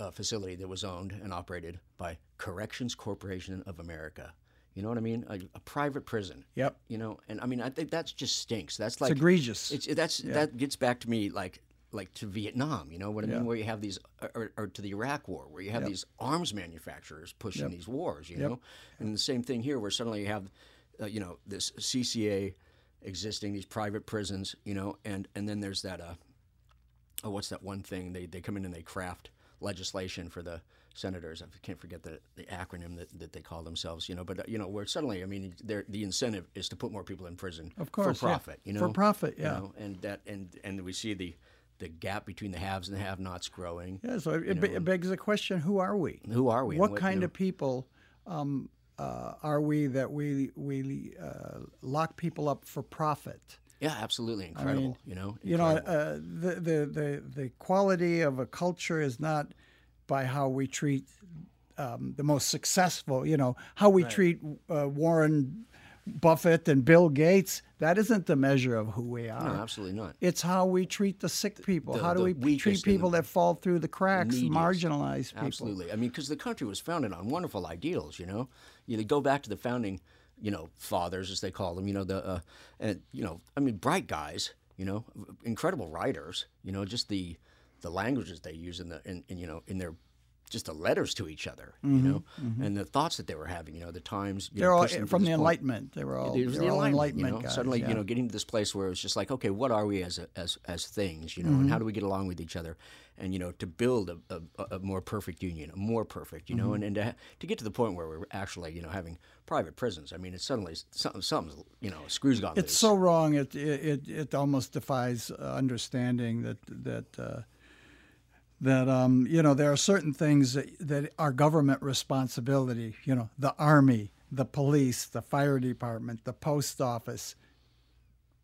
a, facility that was owned and operated by Corrections Corporation of America. You know what I mean? A, a private prison. Yep. You know, and I mean, I think that's just stinks. That's like it's egregious. It's that's yeah. that gets back to me like like to Vietnam, you know what I mean? Where you have these, or, or, to the Iraq War, where you have yep. these arms manufacturers pushing yep. these wars, you yep. know? And the same thing here, where suddenly you have, uh, you know, this CCA existing, these private prisons, you know, and, and then there's that, uh, oh, what's that one thing? They they come in and they craft legislation for the senators. I can't forget the, the acronym that, that they call themselves. You know, but uh, you know, where suddenly, I mean, the incentive is to put more people in prison Of course, for yeah. profit. You know, For profit, you yeah. know, and that and and we see the the gap between the haves and the have-nots growing. Yeah, so it, it begs the question: Who are we? Who are we? What you kind know- of people um, uh, are we that we we uh, lock people up for profit? Yeah, absolutely incredible. you know, You know, uh, the, the the the quality of a culture is not by how we treat um, the most successful. You know, how we treat uh, Warren Buffett and Bill Gates. That isn't the measure of who we are. no, absolutely not. It's how we treat the sick people. the- how do we treat people that fall through the cracks, neediest. marginalized people? Absolutely. I mean, because the country was founded on wonderful ideals. You know, you go back to the founding, you know, fathers as they call them. You know, the uh, and you know, I mean, bright guys. You know, incredible writers. You know, just the the languages they use in the in, in you know in their just the letters to each other. You know, and the thoughts that they were having. You know, the times. They're know, all pushing them to from the point. Enlightenment. They were all, It was the all enlightenment, Enlightenment you know. guys. Suddenly, yeah. you know, getting to this place where it's just like, okay, what are we as a, as as things, you know, Mm-hmm. and how do we get along with each other, and you know, to build a, a, a more perfect union, a more perfect, you know, Mm-hmm. and, and to, ha- to get to the point where we're actually, you know, having private prisons. I mean, it's suddenly something, something's, you know, screws gone It's loose. so wrong. It it it, it almost defies uh, understanding that that uh, that um, you know there are certain things that that are government responsibility. You know, the army, the police, the fire department, the post office,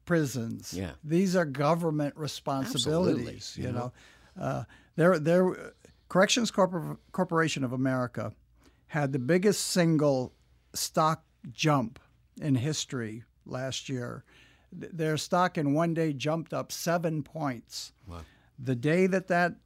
prisons. Yeah. these are government responsibilities. Absolutely, You you know, uh, there there Corrections Corpor- Corporation of America had the biggest single stock jump in history last year. Th- Their stock in one day jumped up seven points. The day that that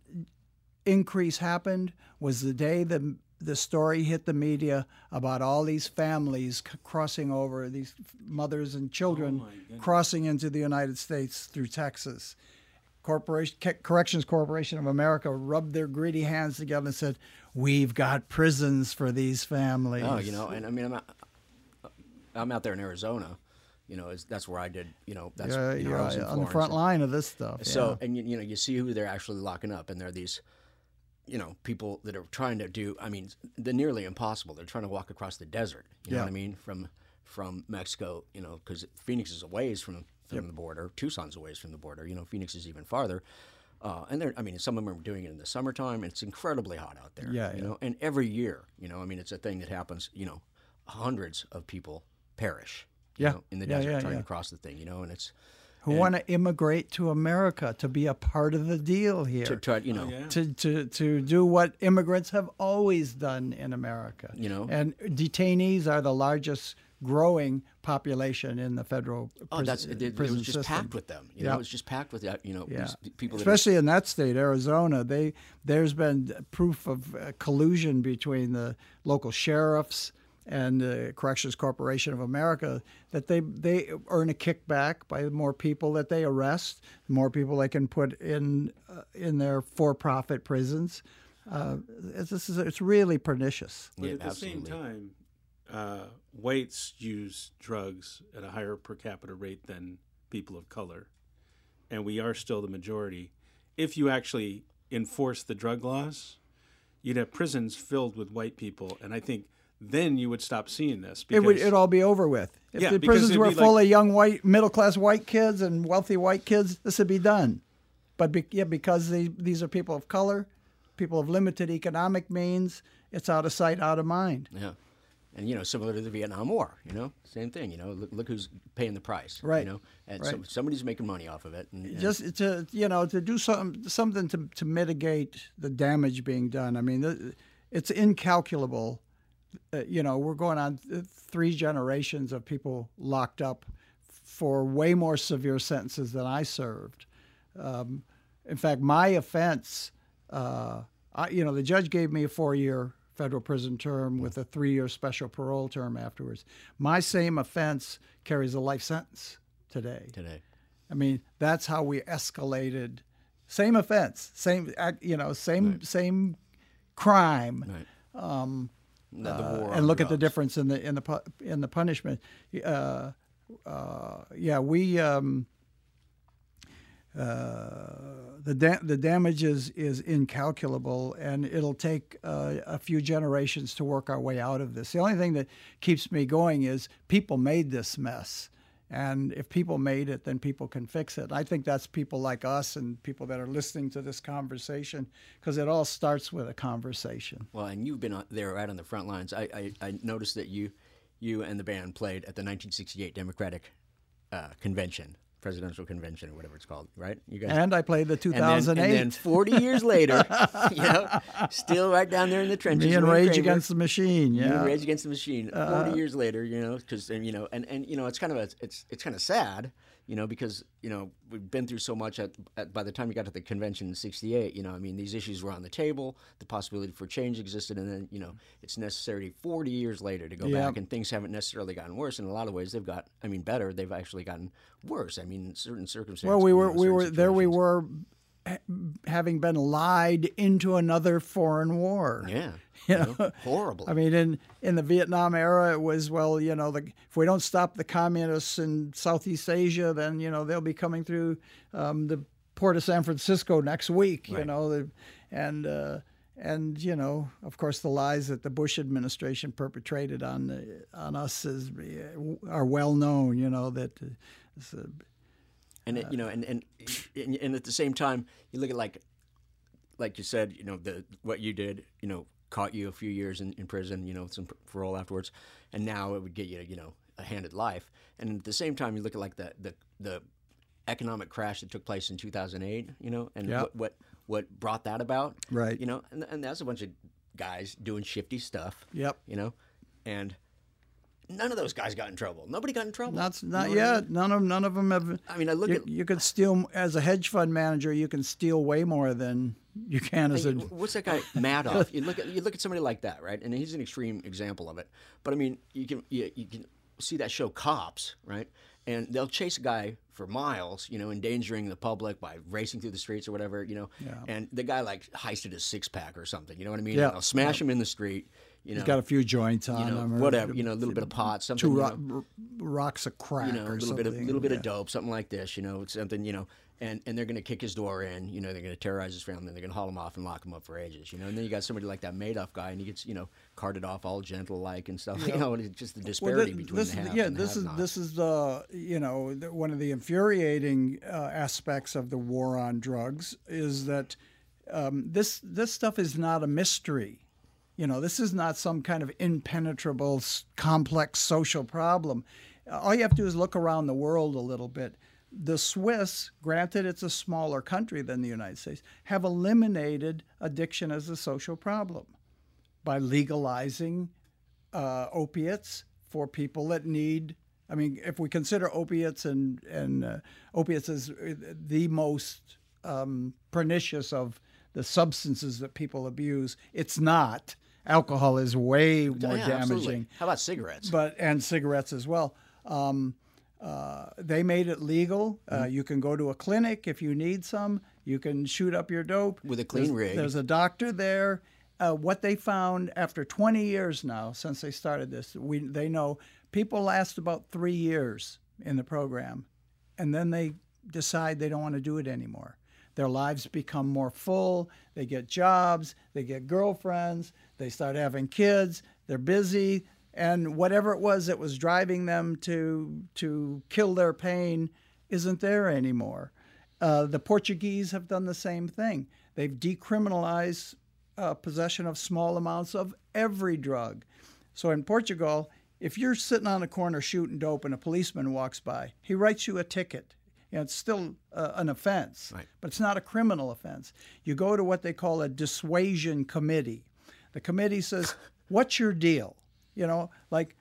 increase happened was the day the the story hit the media about all these families c- crossing over, these mothers and children oh crossing into the United States through Texas. Corporation Ca- Corrections Corporation of America rubbed their greedy hands together and said, "We've got prisons for these families." Oh, you know, and I mean, I'm out, I'm out there in Arizona, you know, it's, that's where I did, you know, that's Yeah, you know, you're I was in on the front line of this stuff. So, yeah. and you, you know, you see who they're actually locking up, and they're these, you know, people that are trying to do. I mean, the nearly impossible. They're trying to walk across the desert. You know Yeah. what I mean? From from Mexico, you know, because Phoenix is a ways from from the border. Tucson's a ways from the border. You know, Phoenix is even farther. Uh, and they're, I mean, some of them are doing it in the summertime. and It's incredibly hot out there. Yeah, you yeah. know, and every year, you know, I mean, it's a thing that happens. You know, hundreds of people perish. you Yeah. know, in the Yeah, desert yeah, trying to cross the thing. You know, and it's who want to immigrate to America to be a part of the deal here. to try, you know, yeah. to, to, to do what immigrants have always done in America. You know? and detainees are the largest growing population in the federal prison, Oh, that's it, it prison was just system. packed with them. You Yeah. know, it was just packed with that. You know, Yeah. these people. that are- Especially in that state, Arizona, they there's been proof of uh, collusion between the local sheriffs and the Corrections Corporation of America that they they earn a kickback by the more people that they arrest, the more people they can put in uh, in their for-profit prisons. Uh, it's, this is it's really pernicious. But Yeah, at the same time, uh, whites use drugs at a higher per capita rate than people of color, and we are still the majority. If you actually enforce the drug laws, you'd have prisons filled with white people, and I think then you would stop seeing this. Because, It would it all be over with. If Yeah, the prisons were full like- of young white, middle class white kids and wealthy white kids, this would be done. But be, yeah, because they, these are people of color, people of limited economic means, it's out of sight, out of mind. Yeah, and you know, similar to the Vietnam War. You know, same thing. You know, look, look who's paying the price. Right. You know, and Right. some, somebody's making money off of it. And, and- Just to you know to do some something to to mitigate the damage being done. I mean, th- it's incalculable. Uh, you know, we're going on th- three generations of people locked up for way more severe sentences than I served. Um, in fact, my offense, uh, I, you know, the judge gave me a four-year federal prison term with a three-year special parole term afterwards. My same offense carries a life sentence today. today. I mean, that's how we escalated. Same offense, same, you know, same same crime, Right. Um, war and look at the difference in the in the in the punishment. Uh, uh, yeah, we. Um, uh, the da- the damage is, is incalculable, and it'll take uh, a few generations to work our way out of this. The only thing that keeps me going is people made this mess, and if people made it, then people can fix it. I think that's people like us and people that are listening to this conversation, because it all starts with a conversation. Well, and you've been there right on the front lines. I, I, I noticed that you you and the band played at the 1968 Democratic uh, Convention presidential convention or whatever it's called, right? You guys. And I played the 2008. And then, and then 40 years later, you know, still right down there in the trenches. Me and Rage Kramer, Against the Machine, yeah. Rage Against the Machine. 40 uh, years later, you know, because you know, and and you know, it's kind of a, it's it's kind of sad you know, because you know we've been through so much. At, at, by the time we got to the convention in '68, you know, I mean, these issues were on the table. The possibility for change existed, and then you know, it's necessary 40 years later to go yep. back, and things haven't necessarily gotten worse. In a lot of ways, they've got, I mean, better. They've actually gotten worse. I mean, certain circumstances. Well, we were, we were there. We were having been lied into another foreign war. Yeah. You know, horrible. I mean, in in the Vietnam era, it was well, you know, the, if we don't stop the communists in Southeast Asia, then you know they'll be coming through um, the port of San Francisco next week. Right. You know, the, and uh, and you know, of course, the lies that the Bush administration perpetrated on uh, on us is are well known. You know that. And it, you know, and, and and at the same time, you look at like, like you said, you know, the what you did, you know, caught you a few years in, in prison, you know, some parole afterwards, and now it would get you, you know, a handed life. And at the same time, you look at like the the, the economic crash that took place in 2008, you know, and yep. what, what what brought that about, right? You know, and and that's a bunch of guys doing shifty stuff. Yep. You know, and none of those guys got in trouble. Nobody got in trouble. Not not yet. I mean? None of none of them have. I mean, I look you, at you could steal as a hedge fund manager. You can steal way more than you can as a. What's that guy Madoff? you look at you look at somebody like that, right? And he's an extreme example of it. But I mean, you can you, you can see that show Cops, right? And they'll chase a guy for miles, you know, endangering the public by racing through the streets or whatever, you know. Yeah. And the guy like heisted a six pack or something, you know what I mean? Yeah. They'll smash yeah. him in the street you know, He's got a few joints on you know, him, whatever. You know, a little bit of pot, something. Two you know, rocks of crack, you know, a little bit of little bit yeah. of dope, something like this. You know, something. You know, and and they're going to kick his door in. You know, they're going to terrorize his family. They're going to haul him off and lock him up for ages. You know, and then you got somebody like that Madoff guy, and he gets you know carted off all gentle like and stuff. Yeah. You know, and it's just the disparity well, this, between this, the have yeah, and this is this is uh, you know one of the infuriating uh, aspects of the war on drugs is that um, this this stuff is not a mystery you know, this is not some kind of impenetrable, complex social problem. All you have to do is look around the world a little bit. The Swiss, granted it's a smaller country than the United States, have eliminated addiction as a social problem by legalizing uh, opiates for people that need. I mean, if we consider opiates and and uh, opiates as the most um, pernicious of the substances that people abuse, it's not alcohol is way more yeah, damaging. Absolutely. How about cigarettes? But and cigarettes as well. Um, uh, they made it legal. Uh, mm-hmm. You can go to a clinic if you need some. You can shoot up your dope with a clean there's, rig. There's a doctor there. Uh, what they found after 20 years now, since they started this, we they know people last about three years in the program, and then they decide they don't want to do it anymore. Their lives become more full. They get jobs. They get girlfriends. They start having kids. They're busy, and whatever it was that was driving them to to kill their pain isn't there anymore. Uh, the Portuguese have done the same thing. They've decriminalized uh, possession of small amounts of every drug. So in Portugal, if you're sitting on a corner shooting dope and a policeman walks by, he writes you a ticket. You know, it's still uh, an offense, right. but it's not a criminal offense. You go to what they call a dissuasion committee. The committee says, What's your deal? You know, like,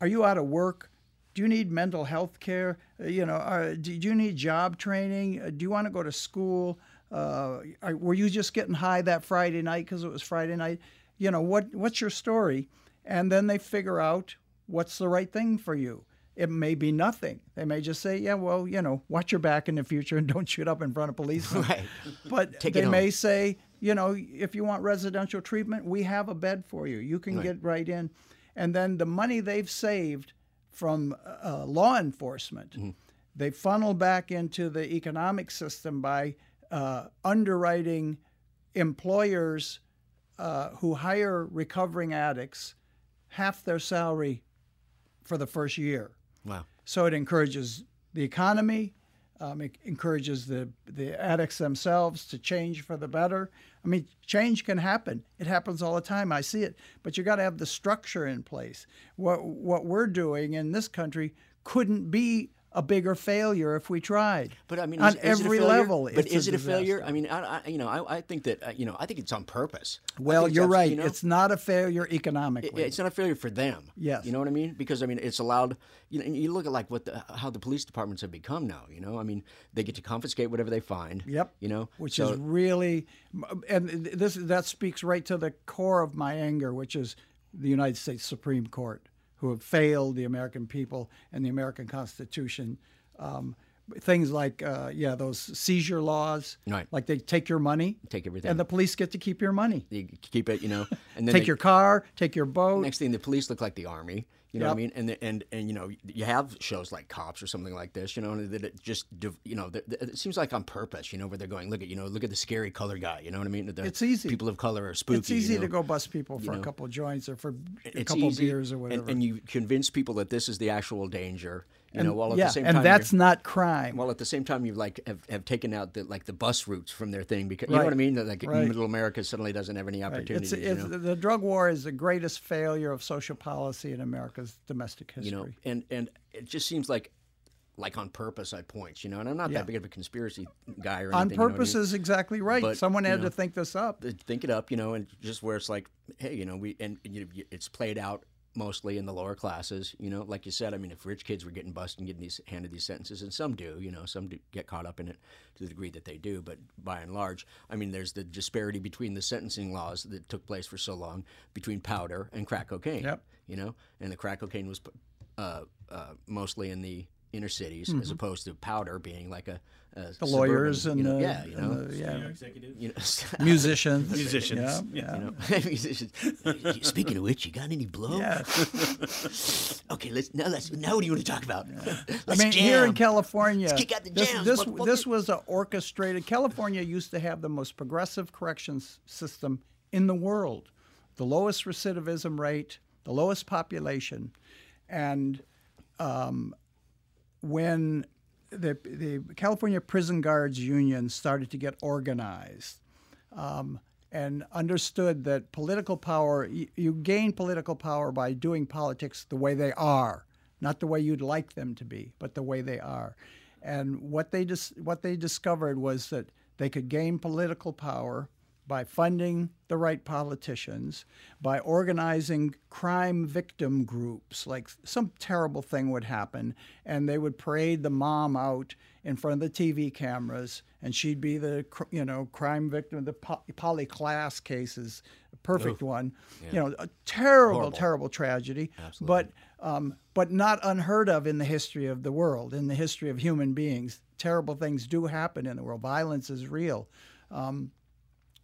are you out of work? Do you need mental health care? Uh, you know, uh, do you need job training? Uh, do you want to go to school? Uh, are, were you just getting high that Friday night because it was Friday night? You know, what what's your story? And then they figure out what's the right thing for you. It may be nothing. They may just say, "Yeah, well, you know, watch your back in the future and don't shoot up in front of police." Right. But Take they may say, you know, if you want residential treatment, we have a bed for you. You can right. get right in. And then the money they've saved from uh, law enforcement, mm-hmm. they funnel back into the economic system by uh, underwriting employers uh, who hire recovering addicts half their salary for the first year. Wow. So it encourages the economy. Um, it encourages the the addicts themselves to change for the better. I mean, change can happen. It happens all the time. I see it, but you got to have the structure in place. What what we're doing in this country couldn't be a bigger failure if we tried. But I mean, on is, is it a every level, But it's is it a failure? I mean, I, I you know, I, I think that uh, you know, I think it's on purpose. Well, you're right. you know? It's not a failure It- economically. it's not a failure for them. Yes. You know what I mean? Because I mean, it's allowed. You know, you look at like what the, how the police departments have become now. You know, I mean, they get to confiscate whatever they find. Yep. You know, which so, is really, and this that speaks right to the core of my anger, which is the United States Supreme Court, who have failed the American people and the American Constitution. Um, things like, uh, yeah, those seizure laws, Right. like they take your money, Take everything. and the police get to keep your money. you keep it. You know, and then Take they- your car, take your boat. Next thing, the police look like the army. You know what I mean? And the, and and you know, you have shows like Cops or something like this. You know, that it just you know, it seems like on purpose. You know, where they're going. Look at you know, look at the scary color guy. You know what I mean? The It's easy. People of color are spooky. it's easy you know? to go bust people for know. a couple joints or for a It's couple easy, beers or and- whatever. And, you convince people that this is the actual danger. You know, while at yeah, the same and that's not crime. while at the same time you like have, have taken out the like the bus routes from their thing because you know what I mean. That, Like Right. middle America suddenly doesn't have any Right. opportunities. It's, you it's, know? The drug war is the greatest failure of social policy in America's domestic history. you know and and it just seems like like on purpose at points you know and i'm not Yeah. that big of a conspiracy guy or On anything you know I purpose mean? is exactly right. But, Someone had know, to think this up. Think it up you know and just where it's like hey you know we and you know, it's played out mostly in the lower classes you know like you said i mean if rich kids were getting busted and getting these handed these sentences and some do you know some do get caught up in it to the degree that they do but by and large i mean there's the disparity between the sentencing laws that took place for so long between powder and crack cocaine Yep. you know and the crack cocaine was uh, uh, mostly in the inner cities as opposed to powder being like a, a Mm-hmm. The lawyers and you know, the, yeah you know, the yeah, Executive. you know musicians. Musicians. Yeah, Yeah. yeah. you know, musicians. Speaking of which, you got any blow? Yeah. Okay, let's now. Let's now. What do you want to talk about? I Let's mean, jam. here in California, Let's kick out the this, jams, this, motherfucker. this was a orchestrated. California used to have the most progressive corrections system in the world, the lowest recidivism rate, the lowest population, and um, when the the California Prison Guards Union started to get organized, um, and understood that political power, you, you gain political power by doing politics the way they are, not the way you'd like them to be, but the way they are. And what they dis- what they discovered was that they could gain political power by funding the right politicians, by organizing crime victim groups. Like some terrible thing would happen, and they would parade the mom out in front of the TV cameras, and she'd be the you know crime victim. The po- Polly Klaas cases, a perfect one. You know, a terrible, Horrible. terrible tragedy. Absolutely. But um, but not unheard of in the history of the world, in the history of human beings. Terrible things do happen in the world. Violence is real. Um,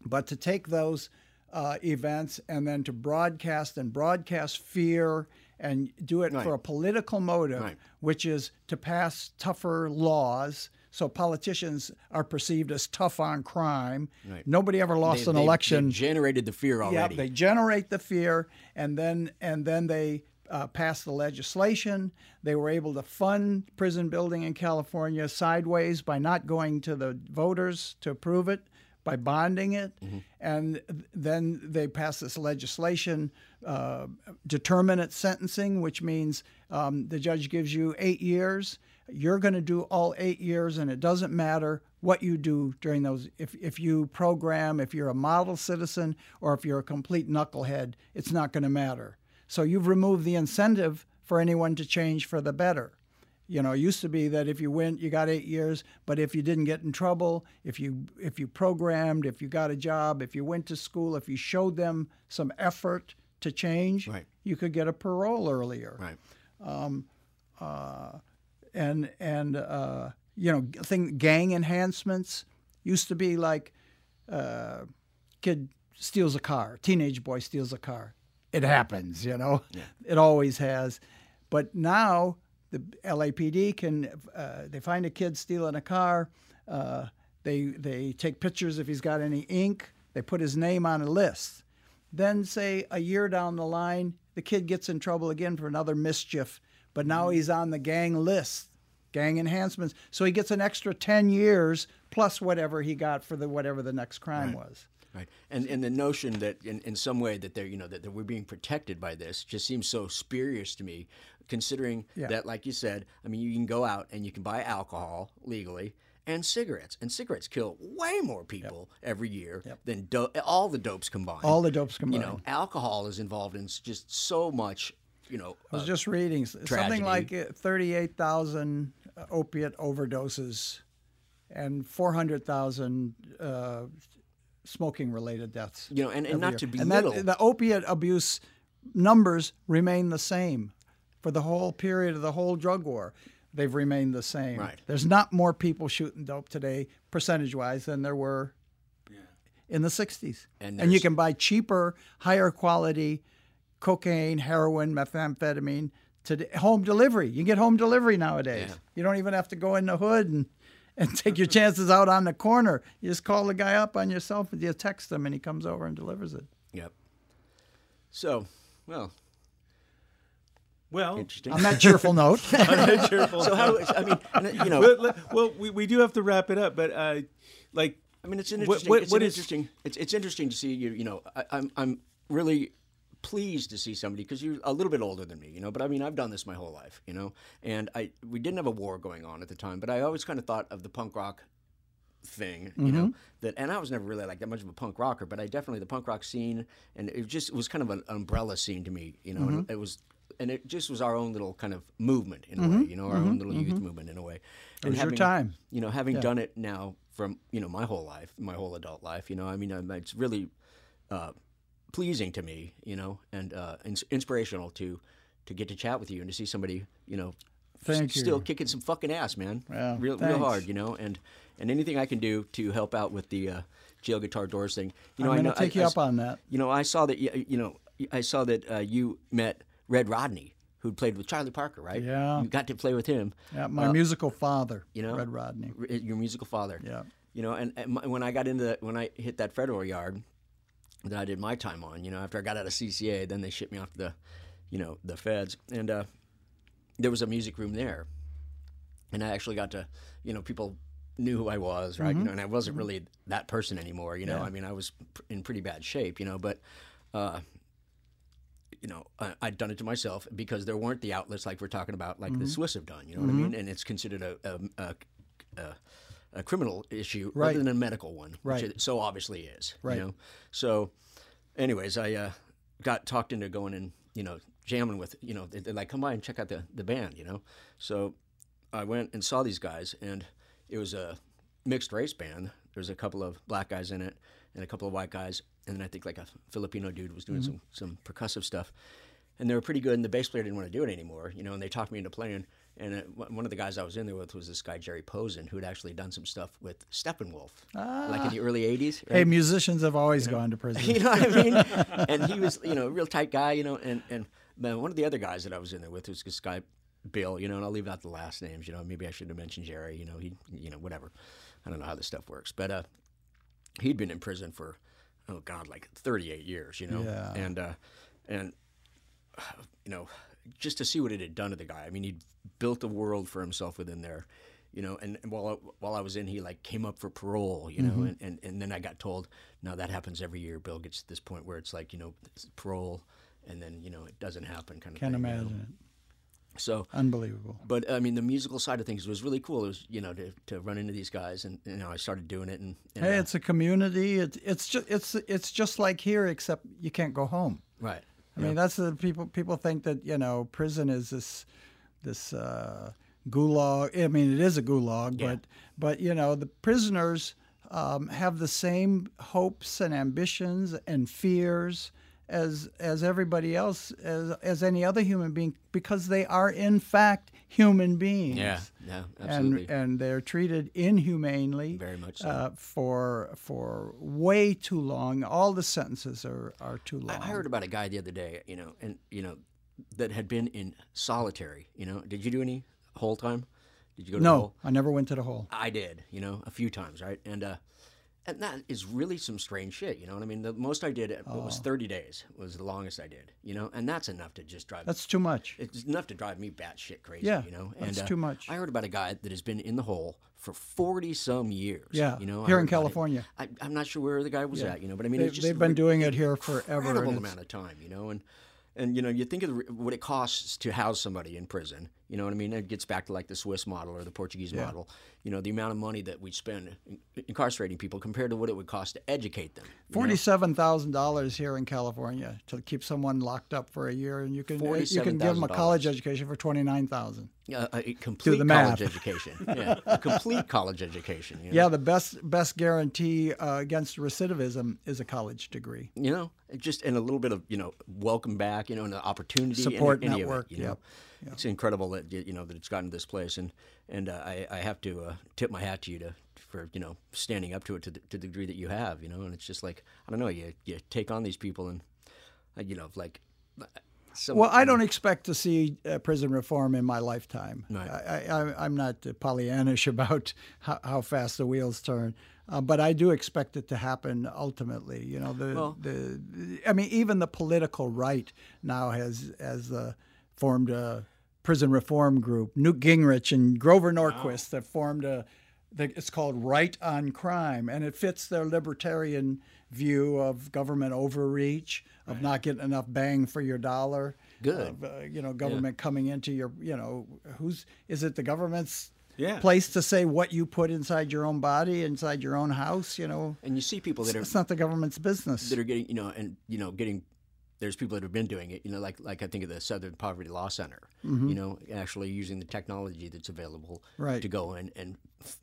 but to take those uh, events and then to broadcast and broadcast fear and do it Right. for a political motive, Right. which is to pass tougher laws. So politicians are perceived as tough on crime. Right. Nobody ever lost They- an they- election. They generated the fear Yeah, already. they generate the fear, and then and then they uh, pass the legislation. They were able to fund prison building in California sideways by not going to the voters to approve it, by bonding it, Mm-hmm. and then they pass this legislation, uh, determinate sentencing, which means um, the judge gives you eight years. You're going to do all eight years, and it doesn't matter what you do during those. If, if you program, if you're a model citizen, or if you're a complete knucklehead, it's not going to matter. So you've removed the incentive for anyone to change for the better. You know, it used to be that if you went, you got eight years, but if you didn't get in trouble, if you if you programmed, if you got a job, if you went to school, if you showed them some effort to change, Right. you could get a parole earlier right. and and uh, you know thing gang enhancements used to be like uh, kid steals a car teenage boy steals a car it happens you know Yeah. it always has but now the LAPD can uh, they find a kid stealing a car uh, They they take pictures if he's got any ink. They put his name on a list. Then say a year down the line, the kid gets in trouble again for another mischief, but now he's on the gang list, gang enhancements. So he gets an extra 10 years plus whatever he got for the whatever the next crime was. Right, and and the notion that in, in some way that they're you know that, that we're being protected by this just seems so spurious to me, considering Yeah. that like you said, I mean you can go out and you can buy alcohol legally and cigarettes, and cigarettes kill way more people every year than do- all the dopes combined. All the dopes combined. you know, alcohol is involved in just so much. You know, I was uh, just reading tragedy. something like uh, 38,000 opiate overdoses and 400,000 uh, smoking related deaths. you know, and, and not year. to and that, the opiate abuse numbers remain the same for the whole period of the whole drug war. They've remained the same. Right. There's not more people shooting dope today, percentage wise, than there were in the 60s. And And, you can buy cheaper, higher quality cocaine, heroin, methamphetamine to home delivery. You can get home delivery nowadays. Yeah. You don't even have to go in the hood and, and take your chances out on the corner. You just call the guy up on your cell phone, you text him, and he comes over and delivers it. yep. So, well, Well, interesting. On that cheerful note, cheerful. so how? I mean, you know, But, let- well, we, we do have to wrap it up, but uh, like, I mean, it's an What- interesting. what- it's what an is- interesting. It's it's interesting to see you. You know, I, I'm I'm really pleased to see somebody because you're a little bit older than me. You know, but I mean, I've done this my whole life. You know, and I we didn't have a war going on at the time, but I always kind of thought of the punk rock thing. You know that, and I was never really like that much of a punk rocker, but I definitely the punk rock scene, and it just it was kind of an umbrella scene to me. You know, and it was. And it just was our own little kind of movement in a way, you know, our own little youth movement in a way. And was your time. you know, having done it now from you know my whole life, my whole adult life, you know, I mean, um, it's really uh, pleasing to me, you know, and uh, ins- inspirational to to get to chat with you and to see somebody, you know, Thank s- still kicking some fucking ass, man, Well, real, real hard, you know, and and anything I can do to help out with the uh, jail guitar doors thing, you know, I'm I know take I, you I up on that. you know, I saw that you know, I saw that uh, you met Red Rodney, who'd played with Charlie Parker, right? Yeah. you got to play with him. Yeah, my musical father, you know, Red Rodney. your musical father. Yeah. You know, and, and my, when I got into the, when I hit that federal yard that I did my time on, you know, after I got out of CCA, then they shipped me off to the, you know, the feds, and uh, there was a music room there, and I actually got to, you know, people knew who I was, right? You know, and I wasn't really that person anymore. You know, I mean, I was pr- in pretty bad shape, you know, but. Uh, you know, I, I'd done it to myself because there weren't the outlets like we're talking about, like the Swiss have done. You know what I mean? And it's considered a a, a, a, criminal issue Right. rather than a medical one, Right. which it so obviously is. Right. You know, so, anyways, I uh, got talked into going and you know jamming with you know they- they're like come by and check out the the band. You know, so I went and saw these guys, and it was a mixed race band. There was a couple of black guys in it, and a couple of white guys, and then I think like a Filipino dude was doing some some percussive stuff, and they were pretty good. And the bass player didn't want to do it anymore, you know, and they talked me into playing. And uh, one of the guys I was in there with was this guy Jerry Posen, who had actually done some stuff with Steppenwolf, like in the early '80s. Hey, musicians have always gone to prison. you know what I mean? and he was, you know, a real tight guy, you know, and and man, one of the other guys that I was in there with was this guy, Bill, you know, and I'll leave out the last names, you know, maybe I should have mentioned Jerry, you know, he, you know, whatever. I don't know how this stuff works, but uh, he'd been in prison for, oh God, like 38 years, you know, Yeah. and uh, and you know, just to see what it had done to the guy. I mean, he'd built a world for himself within there, you know. And, and while I, while I was in, he like came up for parole, you know. Mm-hmm. And, and and then I got told, now that happens every year. Bill gets to this point where it's like, you know, parole, and then you know it doesn't happen, kind of. Can't thing, you know. So. Unbelievable. but I mean, the musical side of things was really cool. It was, you know, to, to run into these guys, and you know, I started doing it, and, and Hey, uh, it's a community. It's it's just it's it's just like here, except you can't go home. right. I mean, that's the people. People think that you know prison is this this uh, gulag. I mean, it is a gulag, Yeah. but but you know the prisoners um, have the same hopes and ambitions and fears as as everybody else, as as any other human being, because they are in fact human beings. Yeah, yeah, absolutely. And and they're treated inhumanely. Very much so. Uh, for for way too long. All the sentences are, are too long. I heard about a guy the other day, you know, and you know, that had been in solitary. You know, did you do any whole time? Did you go to the No, hole? I never went to the hole. I did, you know, a few times, right? And uh, and that is really some strange shit, you know what I mean? The most I did Oh. was 30 days was the longest I did, you know, and that's enough to just drive. That's too much. it's enough to drive me batshit crazy, Yeah, you know. that's and, uh, too much. I heard about a guy that has been in the hole for 40 some years. Yeah, you know, here in. California. I, I'm not sure where the guy was at, you know, but I mean, They, it's just they've been doing it here forever. incredible amount of time, you know, and and you know, you think of what it costs to house somebody in prison. You know what I mean? It gets back to like the Swiss model or the Portuguese model. You know, the amount of money that we spend incarcerating people compared to what it would cost to educate them. Forty-seven thousand dollars here in California to keep someone locked up for a year, and you can you can give them a college education for twenty-nine thousand. Uh, a complete the college education. Yeah, a complete college education. You know? Yeah, the best best guarantee uh, against recidivism is a college degree. you know, just and a little bit of you know, welcome back, you know, and the opportunity, Support any network, Of it, you know, it's incredible that you know that it's gotten to this place, and and uh, I I have to uh, tip my hat to you to for you know standing up to it to the, to the degree that you have, you know, and it's just like I don't know, you you take on these people and uh, you know like. Some, Well, I don't expect to see uh, prison reform in my lifetime. Right. I, I, I'm not uh, Pollyannish about how, how fast the wheels turn, uh, but I do expect it to happen ultimately. You know, the, Well- the I mean, even the political right now has has uh, formed a prison reform group. Newt Gingrich and Grover Norquist that formed a. It's called Right on Crime, and it fits their libertarian view of government overreach, of not getting enough bang for your dollar. Good. Of, uh, you know, government coming into your, you know, who's is it the government's Yeah. place to say what you put inside your own body, inside your own house? You know, and you see people that are it's not the government's business. that are getting you know and you know getting there's people that have been doing it you know like like I think of the Southern Poverty Law Center you know actually using the technology that's available Right. to go in and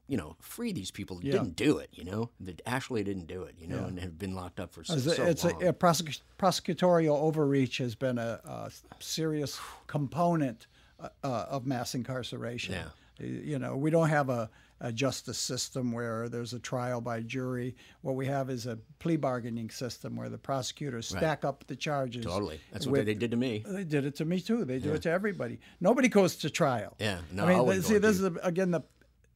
you know free these people that Yeah. didn't do it you know that actually didn't do it you know and have been locked up for so, so it's long. a, a prosec- prosecutorial overreach has been a, a serious component uh, uh, of mass incarceration. Yeah. You know, we don't have a, a justice system where there's a trial by jury. What we have is a plea bargaining system where the prosecutors stack up the charges. totally that's what with- they did to me They did it to me too. They do it to everybody. Nobody goes to trial. Yeah, no, I I mean, wouldn't see, this is again the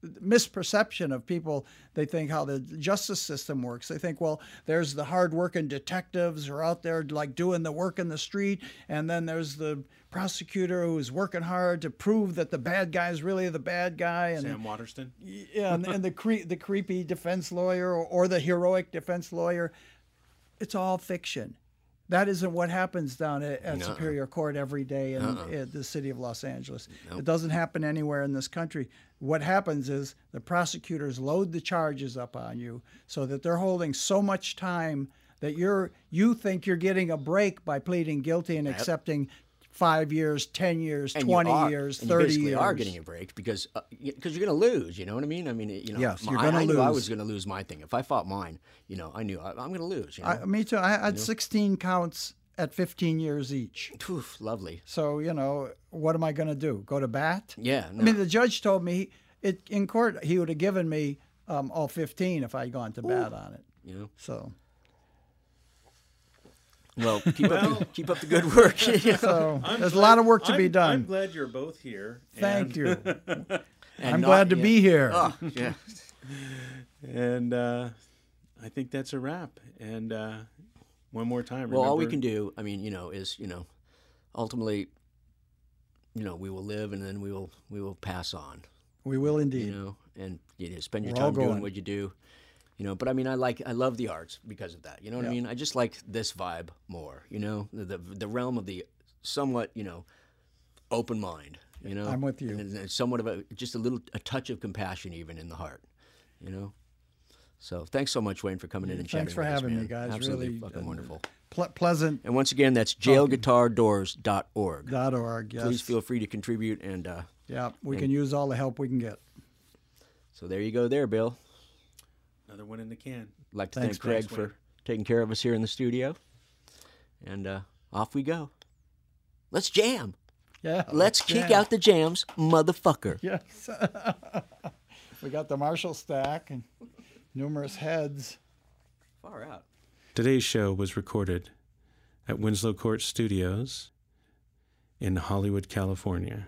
misperception of people. They think how the justice system works. They think, well, there's the hardworking detectives who are out there like doing the work in the street, and then there's the prosecutor who's working hard to prove that the bad guy is really the bad guy, and Sam Waterston. yeah, and, and the cre- the creepy defense lawyer or, or the heroic defense lawyer. It's all fiction. That isn't what happens down at, at Superior Court every day in, in the city of Los Angeles. It doesn't happen anywhere in this country. What happens is the prosecutors load the charges up on you so that they're holding so much time that you're you think you're getting a break by pleading guilty and accepting five years, ten years, and you twenty are- years, and you thirty basically years. are getting a break because because you're going to lose. You know what I mean? I mean, you know, Yes, my- you're gonna I, knew I was going to lose my thing. If I fought mine, you know, I knew I, I'm going to lose. You know, I, me too. I had 16 counts at 15 years each. Oof, lovely. So, you know, what am I going to do? Go to bat? Yeah, I mean, the judge told me it in court he would have given me um, all 15 if I had gone to bat on it. You know. So, Well, keep up the, keep up the good work. you know. so I'm there's a lot of work to be I'm- done. I'm glad you're both here. Thank and, you. And I'm not- glad to yeah. be here. Oh, yeah. And uh, I think that's a wrap. And uh, one more time. Well, all we can do, I mean, you know, is you know, ultimately, you know, we will live and then we will we will pass on. We will indeed. You know, and you know, spend your We're time doing what you do. You know, but I mean, I like I love the arts because of that. You know what I mean? I just like this vibe more. You know, the the, the realm of the somewhat you know open mind. You know, I'm with you. And, and somewhat of a just a little a touch of compassion even in the heart. You know. So thanks so much, Wayne, for coming in and chatting. Thanks for with us, having me, guys. Absolutely Really, fucking uh, wonderful. Ple- pleasant And once again, that's jailguitardoors.org. dot org. Yes. Please feel free to contribute. And uh, Yeah, we can use all the help we can get. so there you go, there, Bill. Another one in the can. I'd like to Thanks, thank Craig for taking care of us here in the studio. And uh, off we go. Let's jam. Yeah. Let's kick jam. out the jams, motherfucker. Yes. we got the Marshall stack and numerous heads. Far out. Today's show was recorded at Winslow Court Studios in Hollywood, California.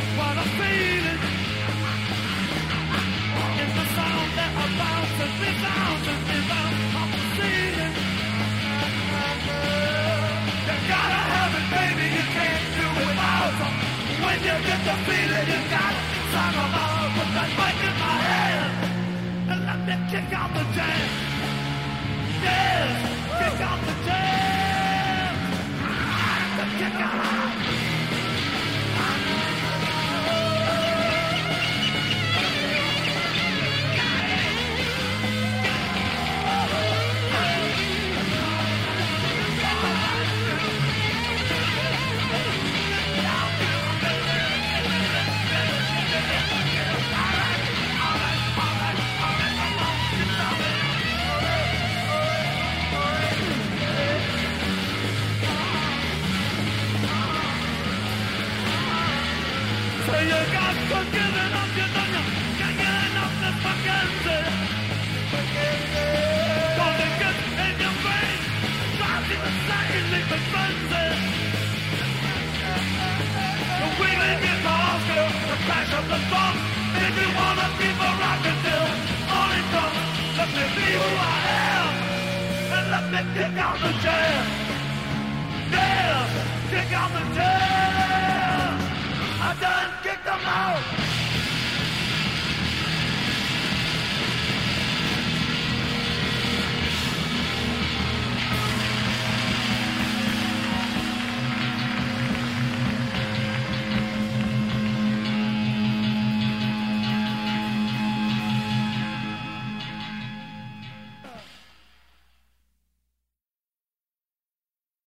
the feeling you got. Song about with that mic in my hand. And let me kick out the jam. Yes, kick out the jam. Kick out. the song. If you wanna be a rock and still, on it comes. Let me be who I am, and let me kick out the jam. Yeah, kick out the jam. I done kicked them out.